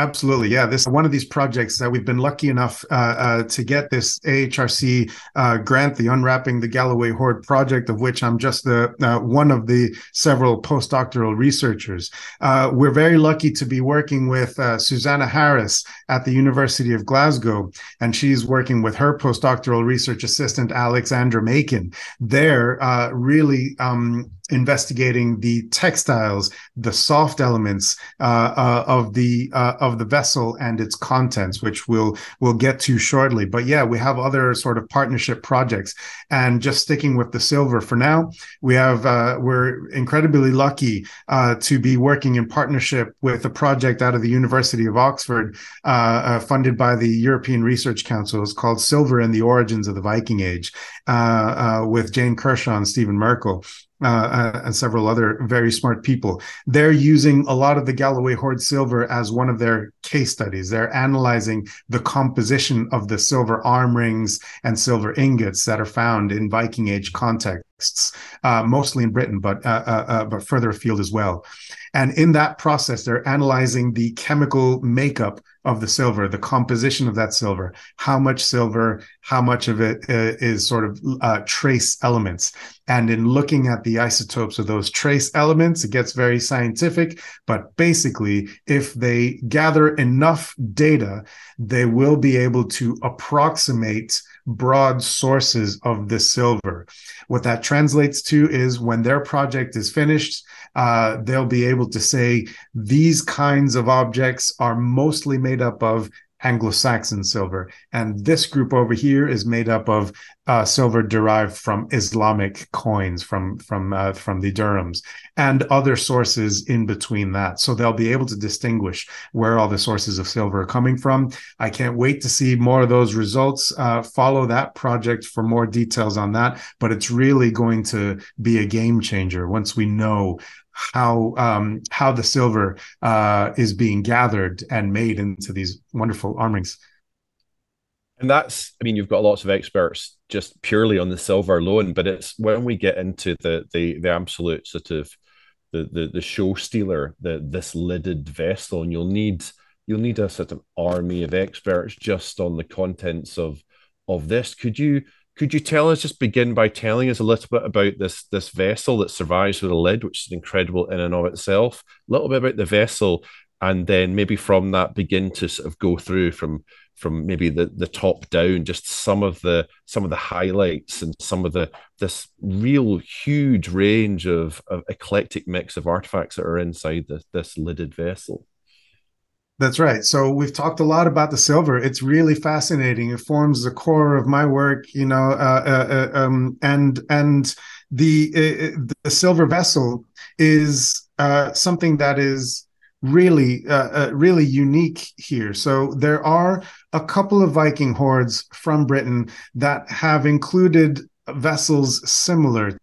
Absolutely, yeah. This one of these projects that we've been lucky enough uh, uh, to get this AHRC uh, grant, the Unwrapping the Galloway Hoard project, of which I'm just the uh, one of the several postdoctoral researchers. Uh, we're very lucky to be working with uh, Susanna Harris at the University of Glasgow, and she's working with her postdoctoral research assistant Alexandra Makin. They're really um, investigating the textiles, the soft elements uh, uh, of the uh, of the vessel and its contents, which we'll we'll get to shortly. But yeah, we have other sort of partnership projects, and just sticking with the silver for now, we have uh, we're incredibly lucky uh, to be working in partnership with a project out of the University of Oxford, uh, funded by the European Research Council. It's called Silver and the Origins of the Viking Age, with Jane Kershaw and Stephen Merkel uh, uh, and several other very smart people. They're using a lot of the Galloway Hoard silver as one of their case studies. They're analyzing the composition of the silver arm rings and silver ingots that are found in Viking Age uh, mostly in Britain, but uh, uh, uh but further afield as well. And in that process, they're analyzing the chemical makeup of the silver, the composition of that silver, how much silver, how much of it uh, is sort of trace elements. And in looking at the isotopes of those trace elements, it gets very scientific. But basically, if they gather enough data, they will be able to approximate broad sources of the silver. What that translates to is when their project is finished, uh, they'll be able to say these kinds of objects are mostly made up of Anglo-Saxon silver, and this group over here is made up of uh, silver derived from Islamic coins, from from uh, from the dirhams, and other sources in between that. So they'll be able to distinguish where all the sources of silver are coming from. I can't wait to see more of those results. Uh, follow that project for more details on that. But it's really going to be a game changer once we know how um, how the silver uh, is being gathered and made into these wonderful arm rings. And that's, I mean, you've got lots of experts just purely on the silver alone, but it's when we get into the the the absolute sort of the the, the show stealer, the this lidded vessel, and you'll need you'll need a sort of army of experts just on the contents of of this. Could you could you tell us, just begin by telling us a little bit about this this vessel that survives with a lid, which is incredible in and of itself, a little bit about the vessel, and then maybe from that begin to sort of go through from from maybe the the top down, just some of the some of the highlights and some of the this real huge range of, of eclectic mix of artifacts that are inside this this lidded vessel. That's right. So we've talked a lot about the silver. It's really fascinating. It forms the core of my work, you know, uh, uh, uh um, and and the uh, uh, the silver vessel is uh, something that is really really unique here. So there are a couple of Viking hoards from Britain that have included vessels similar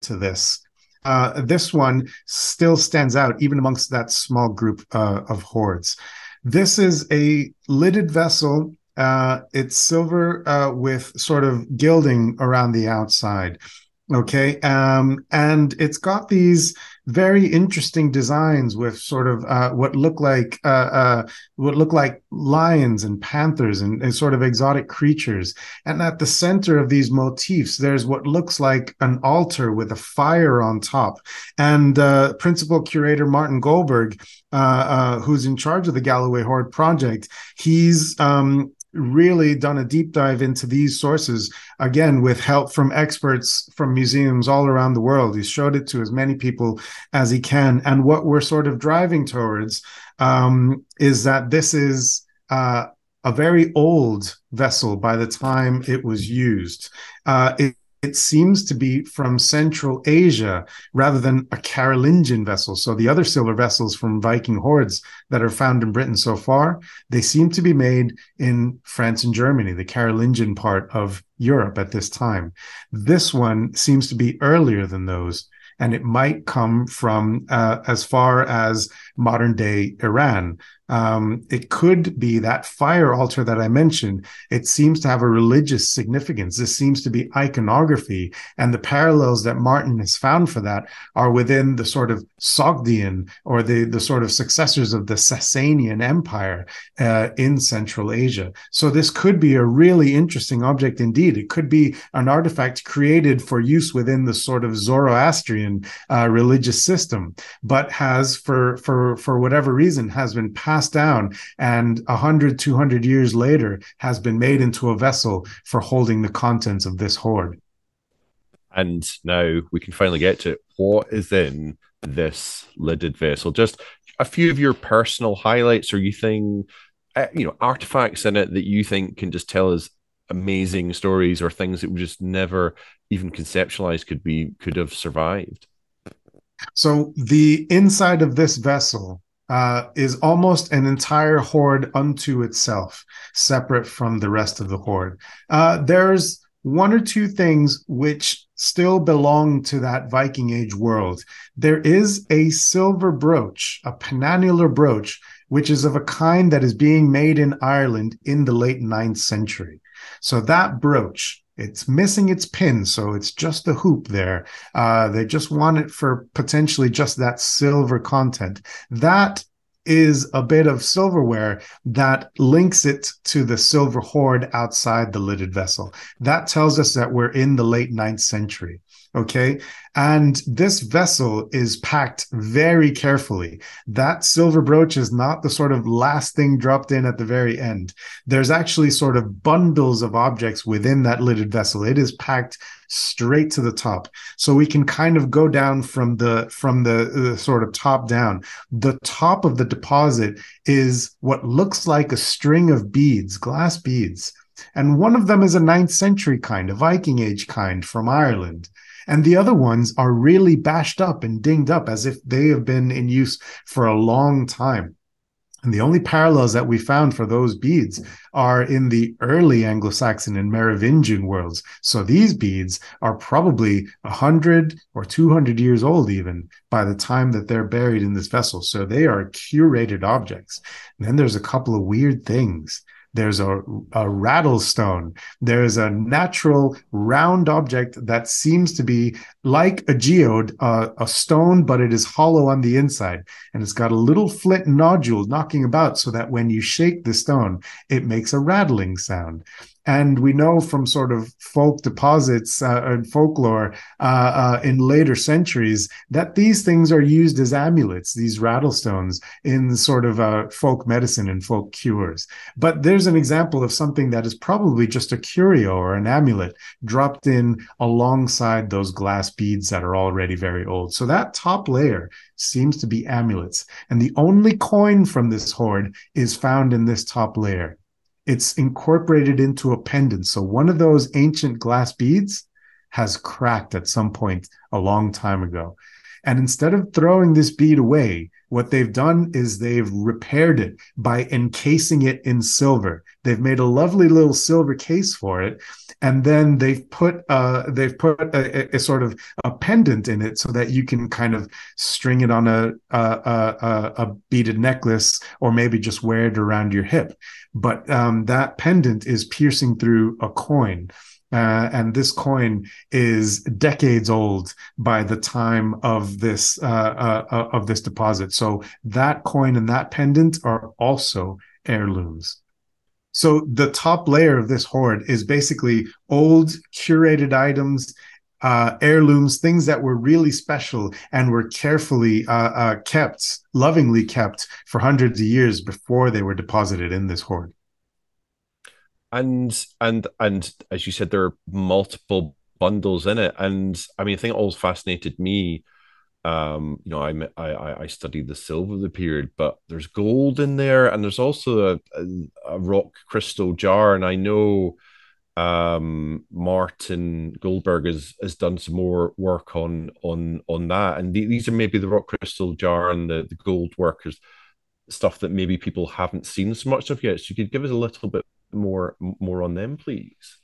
to this uh, this one still stands out even amongst that small group uh, of hoards. This is a lidded vessel. Uh, it's silver uh, with sort of gilding around the outside. Okay. Um, and it's got these very interesting designs with sort of uh, what look like uh, uh, what look like lions and panthers and, and, sort of exotic creatures. And at the center of these motifs, there's what looks like an altar with a fire on top. And uh, principal curator Martin Goldberg, uh, uh, who's in charge of the Galloway Hoard project, he's um, really done a deep dive into these sources again with help from experts from museums all around the world. He showed it to as many people as he can. And what we're sort of driving towards um, is that this is uh, a very old vessel by the time it was used. Uh, it, it seems to be from Central Asia rather than a Carolingian vessel. So the other silver vessels from Viking hoards that are found in Britain so far, they seem to be made in France and Germany, the Carolingian part of Europe at this time. This one seems to be earlier than those, and it might come from uh, as far as modern day Iran. Um, it could be that fire altar that I mentioned. It seems to have a religious significance. This seems to be iconography. And the parallels that Martin has found for that are within the sort of Sogdian or the, the sort of successors of the Sasanian Empire uh, in Central Asia. So this could be a really interesting object indeed. It could be an artifact created for use within the sort of Zoroastrian uh, religious system, but has for, for, for whatever reason has been passed passed down and 100 200 years later has been made into a vessel for holding the contents of this hoard. And now we can finally get to what is in this lidded vessel? Just a few of your personal highlights or you think uh, you know artifacts in it that you think can just tell us amazing stories or things that we just never even conceptualized could be could have survived? So the inside of this vessel uh, is almost an entire hoard unto itself, separate from the rest of the hoard. Uh, there's one or two things which still belong to that Viking Age world. There is a silver brooch, a penannular brooch, which is of a kind that is being made in Ireland in the late ninth century. So that brooch it's missing its pin, so it's just the hoop there. Uh, they just want it for potentially just that silver content. That is a bit of silverware that links it to the silver hoard outside the lidded vessel. That tells us that we're in the late ninth century. Okay. And this vessel is packed very carefully. That silver brooch is not the sort of last thing dropped in at the very end. There's actually sort of bundles of objects within that lidded vessel. It is packed straight to the top. So we can kind of go down from the from the, the sort of top down. The top of the deposit is what looks like a string of beads, glass beads. And one of them is a ninth century kind, a Viking age kind from Ireland and the other ones are really bashed up and dinged up as if they have been in use for a long time. And the only parallels that we found for those beads are in the early Anglo Saxon and Merovingian worlds. So these beads are probably 100 or 200 years old, even by the time that they're buried in this vessel. So they are curated objects. And then there's a couple of weird things. There's a, a rattlestone. There's a natural round object that seems to be like a geode, uh, a stone, but it is hollow on the inside. And it's got a little flint nodule knocking about so that when you shake the stone, it makes a rattling sound. And we know from sort of folk deposits uh, and folklore uh, uh, in later centuries that these things are used as amulets, these rattlestones, in sort of uh, folk medicine and folk cures. But there's an example of something that is probably just a curio or an amulet dropped in alongside those glass beads that are already very old. So that top layer seems to be amulets. And the only coin from this hoard is found in this top layer it's incorporated into a pendant. So one of those ancient glass beads has cracked at some point a long time ago. And instead of throwing this bead away, what they've done is they've repaired it by encasing it in silver. They've made a lovely little silver case for it, and then they've put uh, they've put a, a, sort of a pendant in it so that you can kind of string it on a a, a, a beaded necklace or maybe just wear it around your hip. But um, that pendant is piercing through a coin. Uh, and this coin is decades old by the time of this uh, uh, uh, of this deposit. So that coin and that pendant are also heirlooms. So the top layer of this hoard is basically old curated items uh, heirlooms, things that were really special and were carefully uh, uh, kept, lovingly kept for hundreds of years before they were deposited in this hoard. And and and as you said, there are multiple bundles in it, and I mean, I think it always fascinated me. Um, you know, I, I I studied the silver of the period, but there's gold in there, and there's also a, a, a rock crystal jar, and I know um, Martin Goldberg has has done some more work on on on that, and these are maybe the rock crystal jar and the the gold workers stuff that maybe people haven't seen so much of yet. So you could give us a little bit more more on them, please.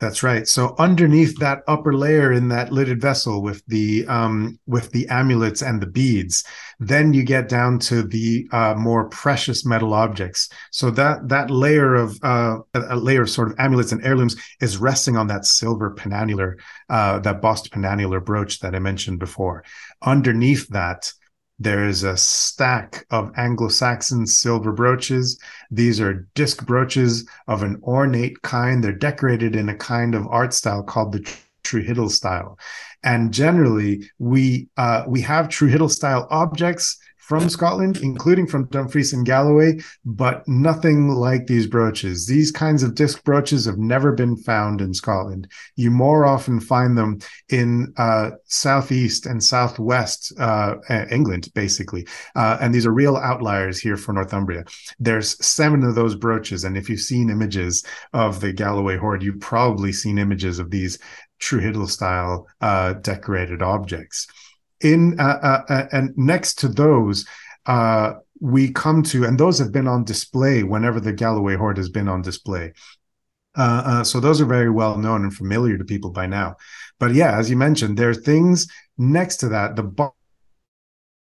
That's right. So underneath that upper layer in that lidded vessel with the um, with the amulets and the beads, then you get down to the uh, more precious metal objects. So that that layer of uh, a layer of sort of amulets and heirlooms is resting on that silver penannular, uh, that bossed penannular brooch that I mentioned before. Underneath that, there is a stack of Anglo-Saxon silver brooches. These are disc brooches of an ornate kind. They're decorated in a kind of art style called the Trewhiddle style. And generally, we uh, we have Trewhiddle style objects from Scotland, including from Dumfries and Galloway, but nothing like these brooches. These kinds of disc brooches have never been found in Scotland. You more often find them in uh, southeast and southwest uh, England, basically. Uh, and these are real outliers here for Northumbria. There's seven of those brooches, and if you've seen images of the Galloway hoard, you've probably seen images of these Trewhiddle style uh, decorated objects in uh, uh, uh, and next to those we come to and those have been on display whenever the galloway hoard has been on display. Uh, uh, so those are very well known and familiar to people by now. But yeah as you mentioned there are things next to that. The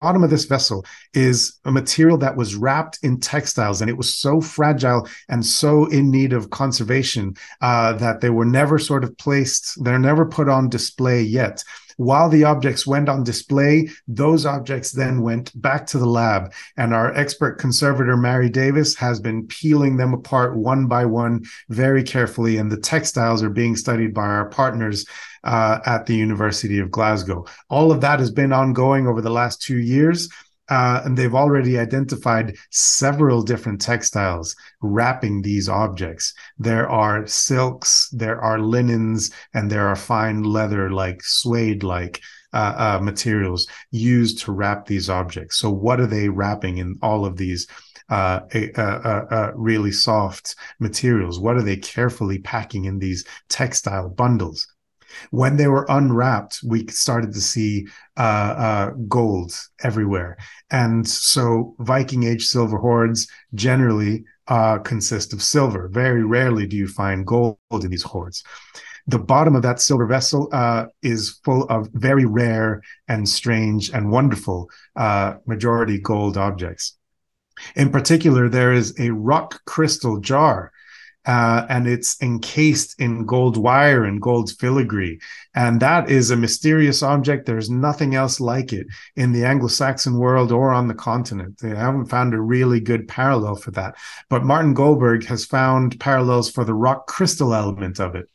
bottom of this vessel is a material that was wrapped in textiles and it was so fragile and so in need of conservation uh, that they were never sort of placed they're never put on display yet while the objects went on display, those objects then went back to the lab. And our expert conservator, Mary Davis, has been peeling them apart one by one very carefully. And the textiles are being studied by our partners uh, at the University of Glasgow. All of that has been ongoing over the last two years. Uh, and they've already identified several different textiles wrapping these objects. There are silks, there are linens, and there are fine leather like suede like uh, uh, materials used to wrap these objects. So, what are they wrapping in all of these? Uh, uh, uh, uh, really soft materials? What are they carefully packing in these textile bundles? When they were unwrapped, we started to see uh, uh, gold everywhere. And so Viking Age silver hoards generally uh, consist of silver. Very rarely do you find gold in these hoards. The bottom of that silver vessel uh, is full of very rare and strange and wonderful uh, majority gold objects. In particular, there is a rock crystal jar uh, and it's encased in gold wire and gold filigree. And that is a mysterious object. There's nothing else like it in the Anglo Saxon world or on the continent. They haven't found a really good parallel for that. But Martin Goldberg has found parallels for the rock crystal element of it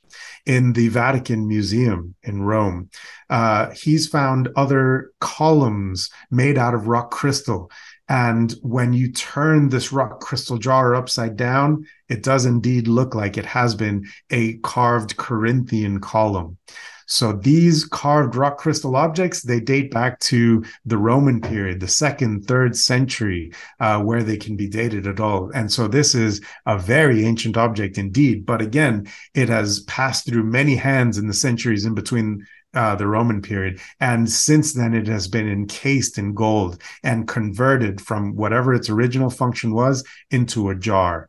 in the Vatican Museum in Rome. Uh, he's found other columns made out of rock crystal and when you turn this rock crystal jar upside down, it does indeed look like it has been a carved Corinthian column. So these carved rock crystal objects, they date back to the Roman period, the second, third century, uh, where they can be dated at all. And so this is a very ancient object indeed. But again, it has passed through many hands in the centuries in between uh, the Roman period. And since then, it has been encased in gold and converted from whatever its original function was into a jar.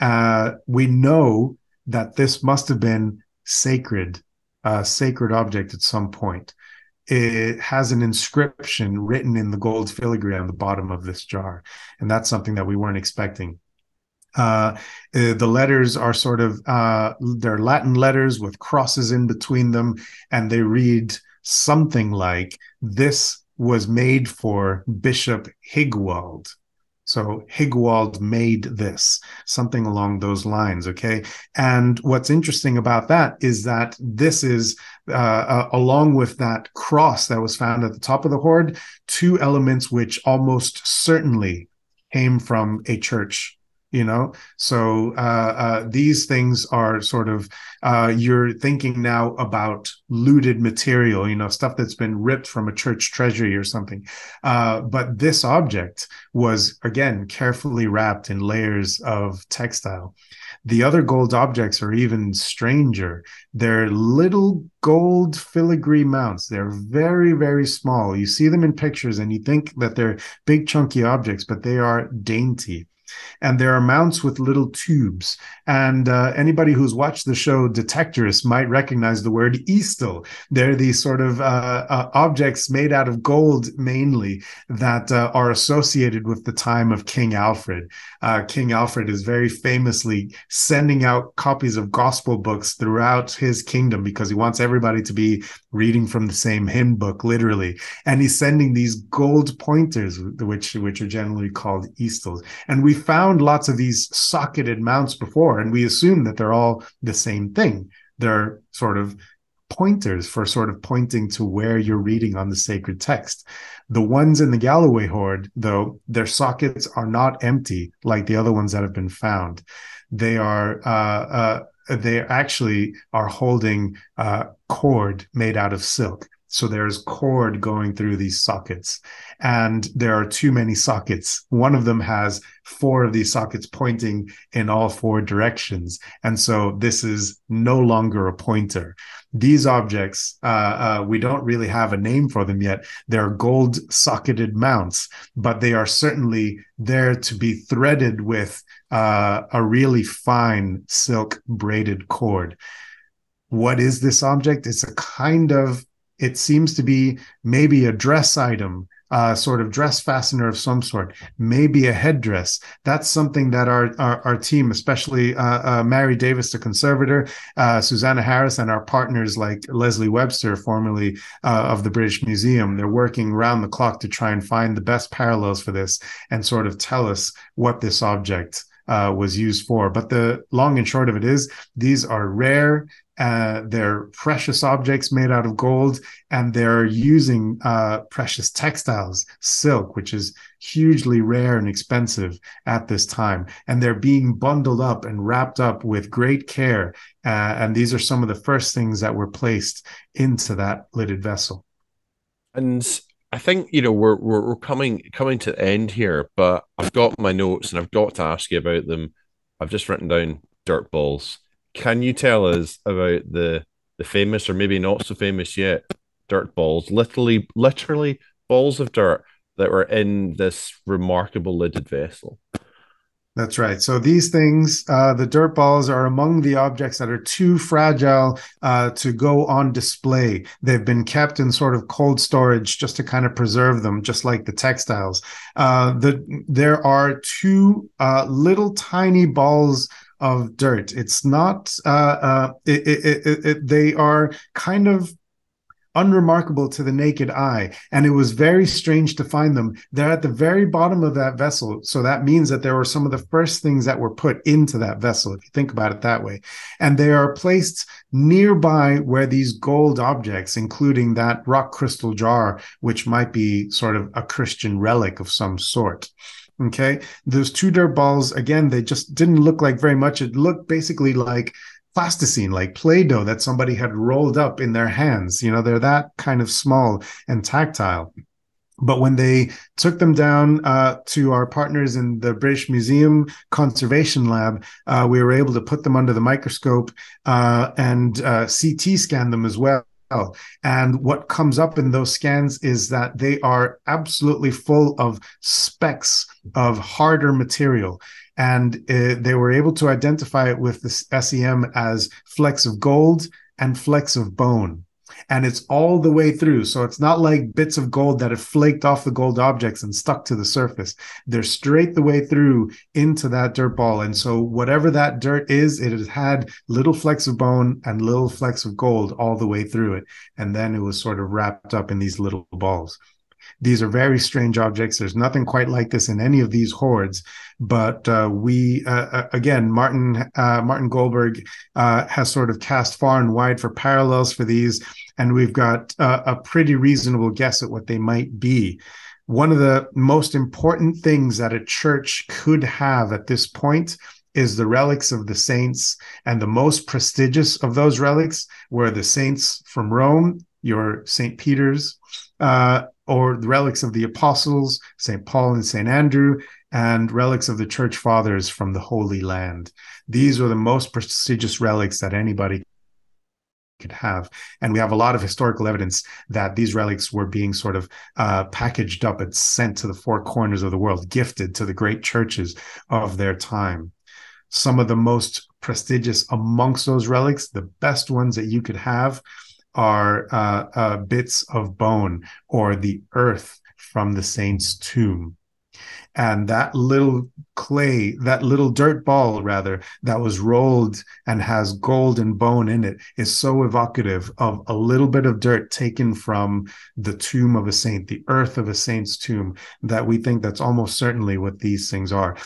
Uh, we know that this must have been sacred, a sacred object at some point. It has an inscription written in the gold filigree on the bottom of this jar. And that's something that we weren't expecting. Uh, uh, the letters are sort of uh, they're Latin letters with crosses in between them, and they read something like "This was made for Bishop Hyguald." So Hyguald made this, something along those lines. Okay. And what's interesting about that is that this is, uh, uh, along with that cross that was found at the top of the hoard, two elements which almost certainly came from a church you know? So uh, uh, these things are sort of uh, you're thinking now about looted material you know stuff that's been ripped from a church treasury or something. Uh, but this object was again carefully wrapped in layers of textile. The other gold objects are even stranger. They're little gold filigree mounts. They're very very small. You see them in pictures and you think that they're big chunky objects but they are dainty and there are mounts with little tubes. And uh, anybody who's watched the show Detectorists might recognize the word aestel. They're these sort of uh, uh, objects made out of gold mainly that uh, are associated with the time of King Alfred. Uh, King Alfred is very famously sending out copies of gospel books throughout his kingdom because he wants everybody to be reading from the same hymn book, literally. And he's sending these gold pointers, which which are generally called aestels. And we found lots of these socketed mounts before, and we assume that they're all the same thing. They're sort of pointers for sort of pointing to where you're reading on the sacred text. The ones in the Galloway hoard, though, their sockets are not empty like the other ones that have been found. They are uh, uh, they actually are holding uh, cord made out of silk. So there's cord going through these sockets, and there are too many sockets. One of them has four of these sockets pointing in all four directions. And so this is no longer a pointer. These objects, uh, uh, we don't really have a name for them yet. They're gold socketed mounts, but they are certainly there to be threaded with uh, a really fine silk braided cord. What is this object? It's a kind of it seems to be maybe a dress item uh, sort of dress fastener of some sort, maybe a headdress. That's something that our our, our team, especially uh, uh, Mary Davis, the conservator, uh, Susanna Harris, and our partners like Leslie Webster, formerly uh, of the British Museum, they're working around the clock to try and find the best parallels for this and sort of tell us what this object uh, was used for. But the long and short of it is, these are rare. Uh, they're precious objects made out of gold, and they're using uh, precious textiles, silk, which is hugely rare and expensive at this time. And they're being bundled up and wrapped up with great care. Uh, and these are some of the first things that were placed into that lidded vessel. And I think you know we're, we're we're coming coming to the end here, but I've got my notes and I've got to ask you about them. I've just written down dirt balls. Can you tell us about the the famous or maybe not so famous yet dirt balls? Literally, literally balls of dirt that were in this remarkable lidded vessel. That's right. So these things, uh, the dirt balls, are among the objects that are too fragile uh, to go on display. They've been kept in sort of cold storage just to kind of preserve them, just like the textiles. Uh, the there are two uh, little tiny balls of dirt. It's not. Uh, uh, it, it, it, they are kind of unremarkable to the naked eye. And it was very strange to find them. They're at the very bottom of that vessel. So that means that there were some of the first things that were put into that vessel, if you think about it that way. And they are placed nearby where these gold objects, including that rock crystal jar, which might be sort of a Christian relic of some sort. Okay. Those two dirt balls, again, they just didn't look like very much. It looked basically like plasticine, like Play Doh that somebody had rolled up in their hands. You know, they're that kind of small and tactile. But when they took them down uh, to our partners in the British Museum Conservation Lab, uh, we were able to put them under the microscope uh, and uh, CT scan them as well. And what comes up in those scans is that they are absolutely full of specks of harder material and uh, they were able to identify it with the SEM as flecks of gold and flecks of bone. And it's all the way through. So it's not like bits of gold that have flaked off the gold objects and stuck to the surface. They're straight the way through into that dirt ball. And so whatever that dirt is, it has had little flecks of bone and little flecks of gold all the way through it. And then it was sort of wrapped up in these little balls. These are very strange objects. There's nothing quite like this in any of these hoards. But uh, we, uh, uh again, Martin uh, Martin Goldberg uh, has sort of cast far and wide for parallels for these and we've got a pretty reasonable guess at what they might be. One of the most important things that a church could have at this point is the relics of the saints, and the most prestigious of those relics were the saints from Rome, your St. Peter's, uh, or the relics of the apostles, St. Paul and St. Andrew, and relics of the church fathers from the Holy Land. These are the most prestigious relics that anybody could have. And we have a lot of historical evidence that these relics were being sort of uh, packaged up and sent to the four corners of the world, gifted to the great churches of their time. Some of the most prestigious amongst those relics, the best ones that you could have, are uh, uh, bits of bone or the earth from the saint's tomb. And that little clay that little dirt ball rather that was rolled and has gold and bone in it is so evocative of a little bit of dirt taken from the tomb of a saint the earth of a saint's tomb that we think that's almost certainly what these things are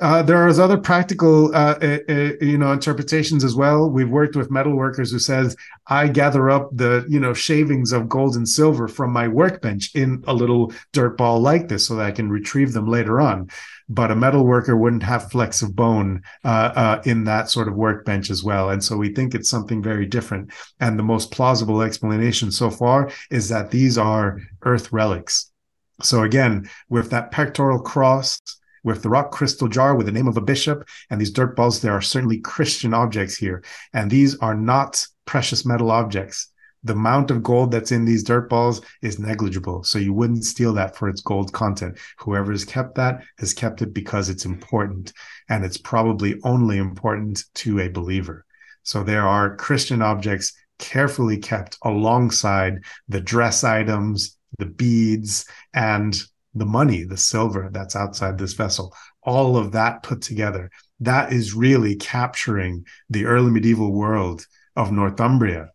uh, there are other practical, uh, uh, uh, you know, interpretations as well. We've worked with metal workers who says, "I gather up the, you know, shavings of gold and silver from my workbench in a little dirt ball like this, so that I can retrieve them later on." But a metal worker wouldn't have flecks of bone uh, uh, in that sort of workbench as well, and so we think it's something very different. And the most plausible explanation so far is that these are Earth relics. So again, with that pectoral cross with the rock crystal jar with the name of a bishop and these dirt balls, there are certainly Christian objects here. And these are not precious metal objects. The amount of gold that's in these dirt balls is negligible. So you wouldn't steal that for its gold content. Whoever has kept that has kept it because it's important. And it's probably only important to a believer. So there are Christian objects carefully kept alongside the dress items, the beads, and the money, the silver that's outside this vessel, all of that put together, that is really capturing the early medieval world of Northumbria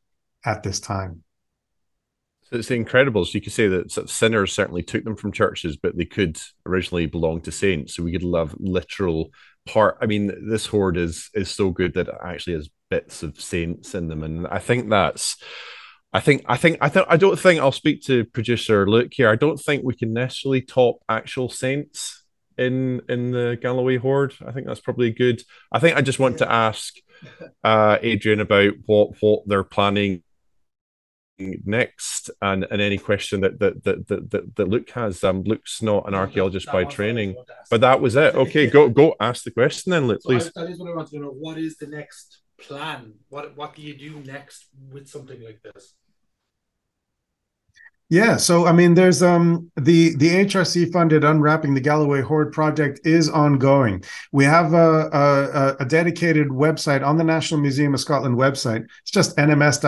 at this time. So it's incredible. So you could say that sinners certainly took them from churches, but they could originally belong to saints. So we could have literal part. I mean, this hoard is is so good that it actually has bits of saints in them, and I think that's I think I think I think I don't think I'll speak to producer Luke here. I don't think we can necessarily top actual Saints in in the Galloway Hoard. I think that's probably good. I think I just want to ask uh, Adrian about what what they're planning next and, and any question that that, that that that Luke has. Um, Luke's not an archaeologist by training, but that was it. Okay, go go ask the question then, Luke, please. I, that is what I want to know. What is the next plan? What what do you do next with something like this? Yeah, so I mean, there's um the the HRC funded unwrapping the Galloway Hoard project is ongoing. We have a, a, a dedicated website on the National Museum of Scotland website. It's just nms.ac.uk/slash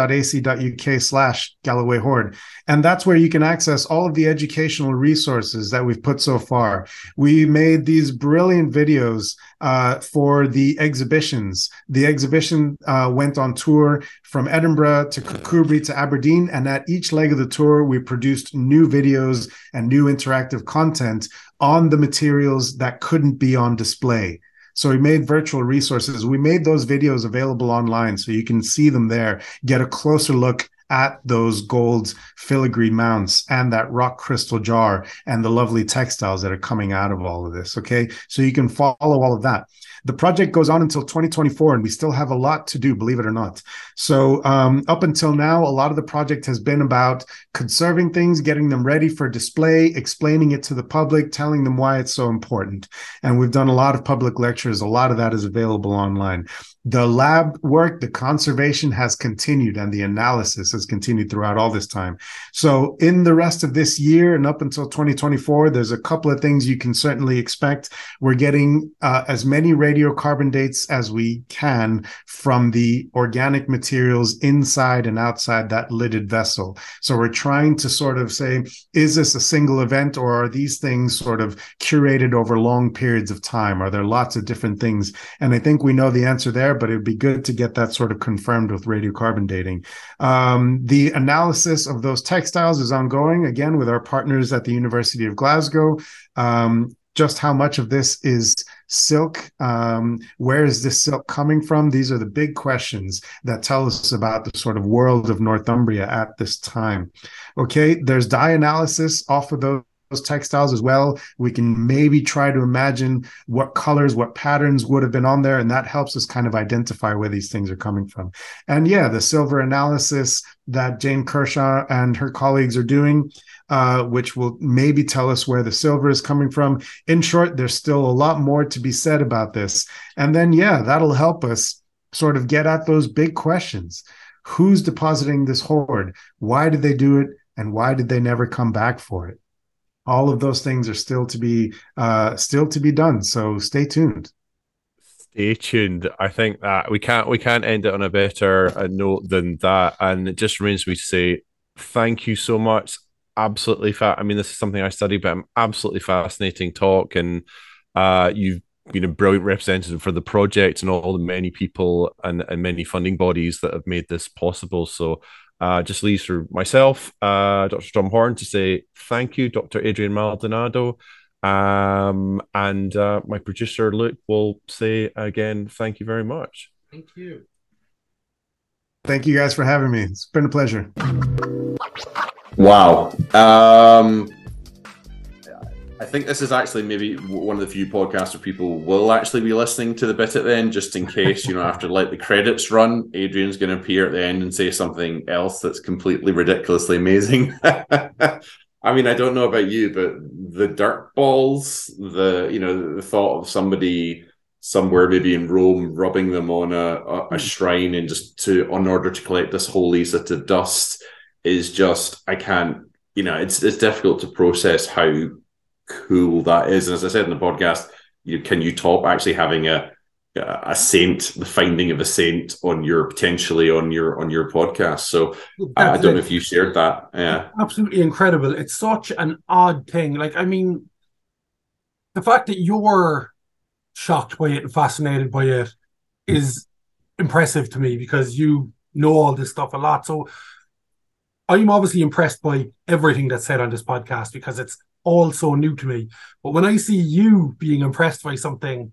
Galloway Hoard, and that's where you can access all of the educational resources that we've put so far. We made these brilliant videos uh, for the exhibitions. The exhibition uh, went on tour from Edinburgh to Kirkcudbright to Aberdeen, and at each leg of the tour, we produced new videos and new interactive content on the materials that couldn't be on display. So we made virtual resources. We made those videos available online so you can see them there, get a closer look at those gold filigree mounts and that rock crystal jar and the lovely textiles that are coming out of all of this. Okay. So you can follow all of that. The project goes on until 2024, and we still have a lot to do, believe it or not. So, um, up until now, a lot of the project has been about conserving things, getting them ready for display, explaining it to the public, telling them why it's so important. And we've done a lot of public lectures. A lot of that is available online the lab work, the conservation has continued and the analysis has continued throughout all this time. So, in the rest of this year and up until 2024, there's a couple of things you can certainly expect. We're getting uh, as many radiocarbon dates as we can from the organic materials inside and outside that lidded vessel. So we're trying to sort of say, is this a single event or are these things sort of curated over long periods of time? Are there lots of different things? And I think we know the answer there, but it'd be good to get that sort of confirmed with radiocarbon dating. Um, the analysis of those textiles is ongoing again with our partners at the University of Glasgow. Um, just how much of this is silk? Um, where is this silk coming from? These are the big questions that tell us about the sort of world of Northumbria at this time. Okay, there's dye analysis off of those those textiles as well. We can maybe try to imagine what colors, what patterns would have been on there, and that helps us kind of identify where these things are coming from. And yeah, the silver analysis that Jane Kershaw and her colleagues are doing, uh, which will maybe tell us where the silver is coming from. In short, there's still a lot more to be said about this. And then, yeah, that'll help us sort of get at those big questions. Who's depositing this hoard? Why did they do it? And why did they never come back for it? All of those things are still to be uh, still to be done. So stay tuned. Stay tuned. I think that we can't we can't end it on a better uh, note than that. And it just remains me to say thank you so much. Absolutely fat. I mean, this is something I study, but I'm absolutely fascinating talk, and uh, you've been a brilliant representative for the project and all the many people and, and many funding bodies that have made this possible. So uh, just leaves for myself, uh, Dr. Tom Horn, to say thank you, Dr. Adrian Maldonado. Um, and uh, my producer, Luke, will say again, thank you very much. Thank you. Thank you guys for having me. It's been a pleasure. Wow. Um, I think this is actually maybe one of the few podcasts where people will actually be listening to the bit at the end, just in case, you know, after like the credits run, Adrian's going to appear at the end and say something else that's completely ridiculously amazing. *laughs* I mean, I don't know about you, but the dirt balls, the you know, the thought of somebody somewhere maybe in Rome rubbing them on a, a, hmm. shrine and just to in order to collect this holy sort of dust is just I can't you know it's it's difficult to process how cool that is. And as I said in the podcast, you can you top actually having a a saint, the finding of a saint on your potentially on your on your podcast. So I don't know if you shared that. Yeah, absolutely incredible. It's such an odd thing. Like I mean, the fact that you're shocked by it and fascinated by it is impressive to me because you know all this stuff a lot. So I'm obviously impressed by everything that's said on this podcast because it's all so new to me. But when I see you being impressed by something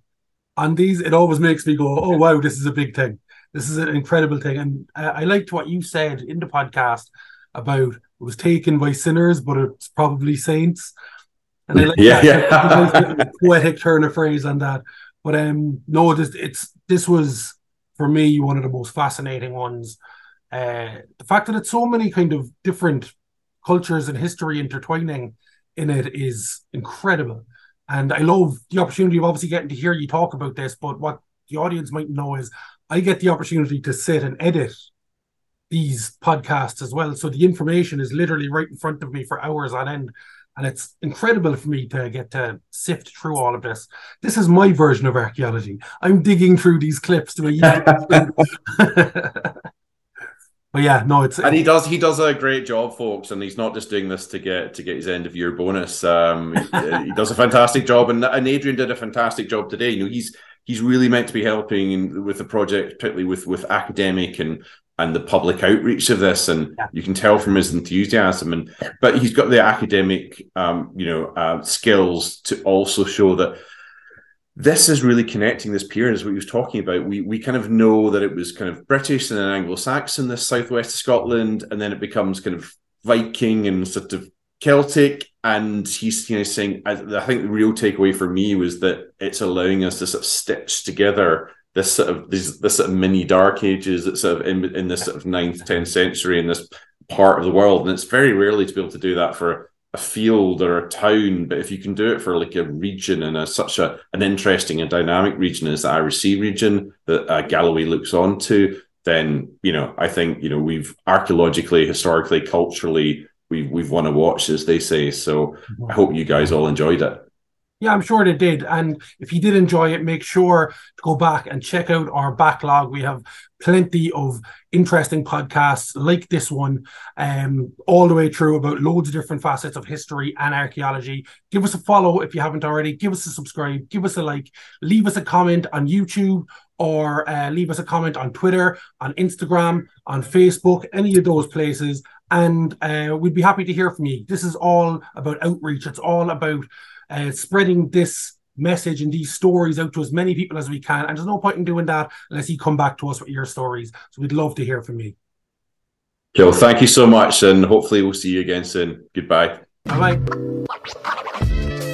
on these, it always makes me go, "Oh wow, this is a big thing. This is an incredible thing." And I, I liked what you said in the podcast about it was taken by sinners, but it's probably saints. And I like yeah, that. yeah. poetic turn of phrase on that. But um, no, this it's this was for me one of the most fascinating ones. Uh, the fact that it's so many kind of different cultures and history intertwining in it is incredible. And I love the opportunity of obviously getting to hear you talk about this. But what the audience might know is I get the opportunity to sit and edit these podcasts as well. So the information is literally right in front of me for hours on end. And it's incredible for me to get to sift through all of this. This is my version of archaeology. I'm digging through these clips to a *laughs* *laughs* but yeah, no, it's and he does he does a great job, folks, and he's not just doing this to get to get his end of year bonus. Um, he, *laughs* he, does a fantastic job, and and Adrian did a fantastic job today. You know, he's he's really meant to be helping with the project, particularly with with academic and and the public outreach of this, and yeah. you can tell from his enthusiasm. And but he's got the academic, um, you know, uh, skills to also show that this is really connecting this period is what he was talking about. We we kind of know that it was kind of British and then Anglo-Saxon, this southwest of Scotland, and then it becomes kind of Viking and sort of Celtic. And he's you know saying, I, I think the real takeaway for me was that it's allowing us to sort of stitch together this sort of this, this sort of mini dark ages that sort of in, in this sort of ninth, tenth century in this part of the world. And it's very rarely to be able to do that for a field or a town, but if you can do it for like a region and a, such a an interesting and dynamic region as the Irish Sea region that uh, Galloway looks on to, then you know I think you know we've archaeologically, historically, culturally we've we've won a watch, as they say. So I hope you guys all enjoyed it. Yeah, I'm sure they did. And if you did enjoy it, make sure to go back and check out our backlog. We have plenty of interesting podcasts like this one, um, all the way through about loads of different facets of history and archaeology. Give us a follow if you haven't already. Give us a subscribe. Give us a like. Leave us a comment on YouTube or uh, leave us a comment on Twitter, on Instagram, on Facebook, any of those places. And uh, we'd be happy to hear from you. This is all about outreach. It's all about uh, spreading this message and these stories out to as many people as we can. And there's no point in doing that unless you come back to us with your stories. So we'd love to hear from you. Joe, thank you so much, and hopefully we'll see you again soon. Goodbye. Bye bye.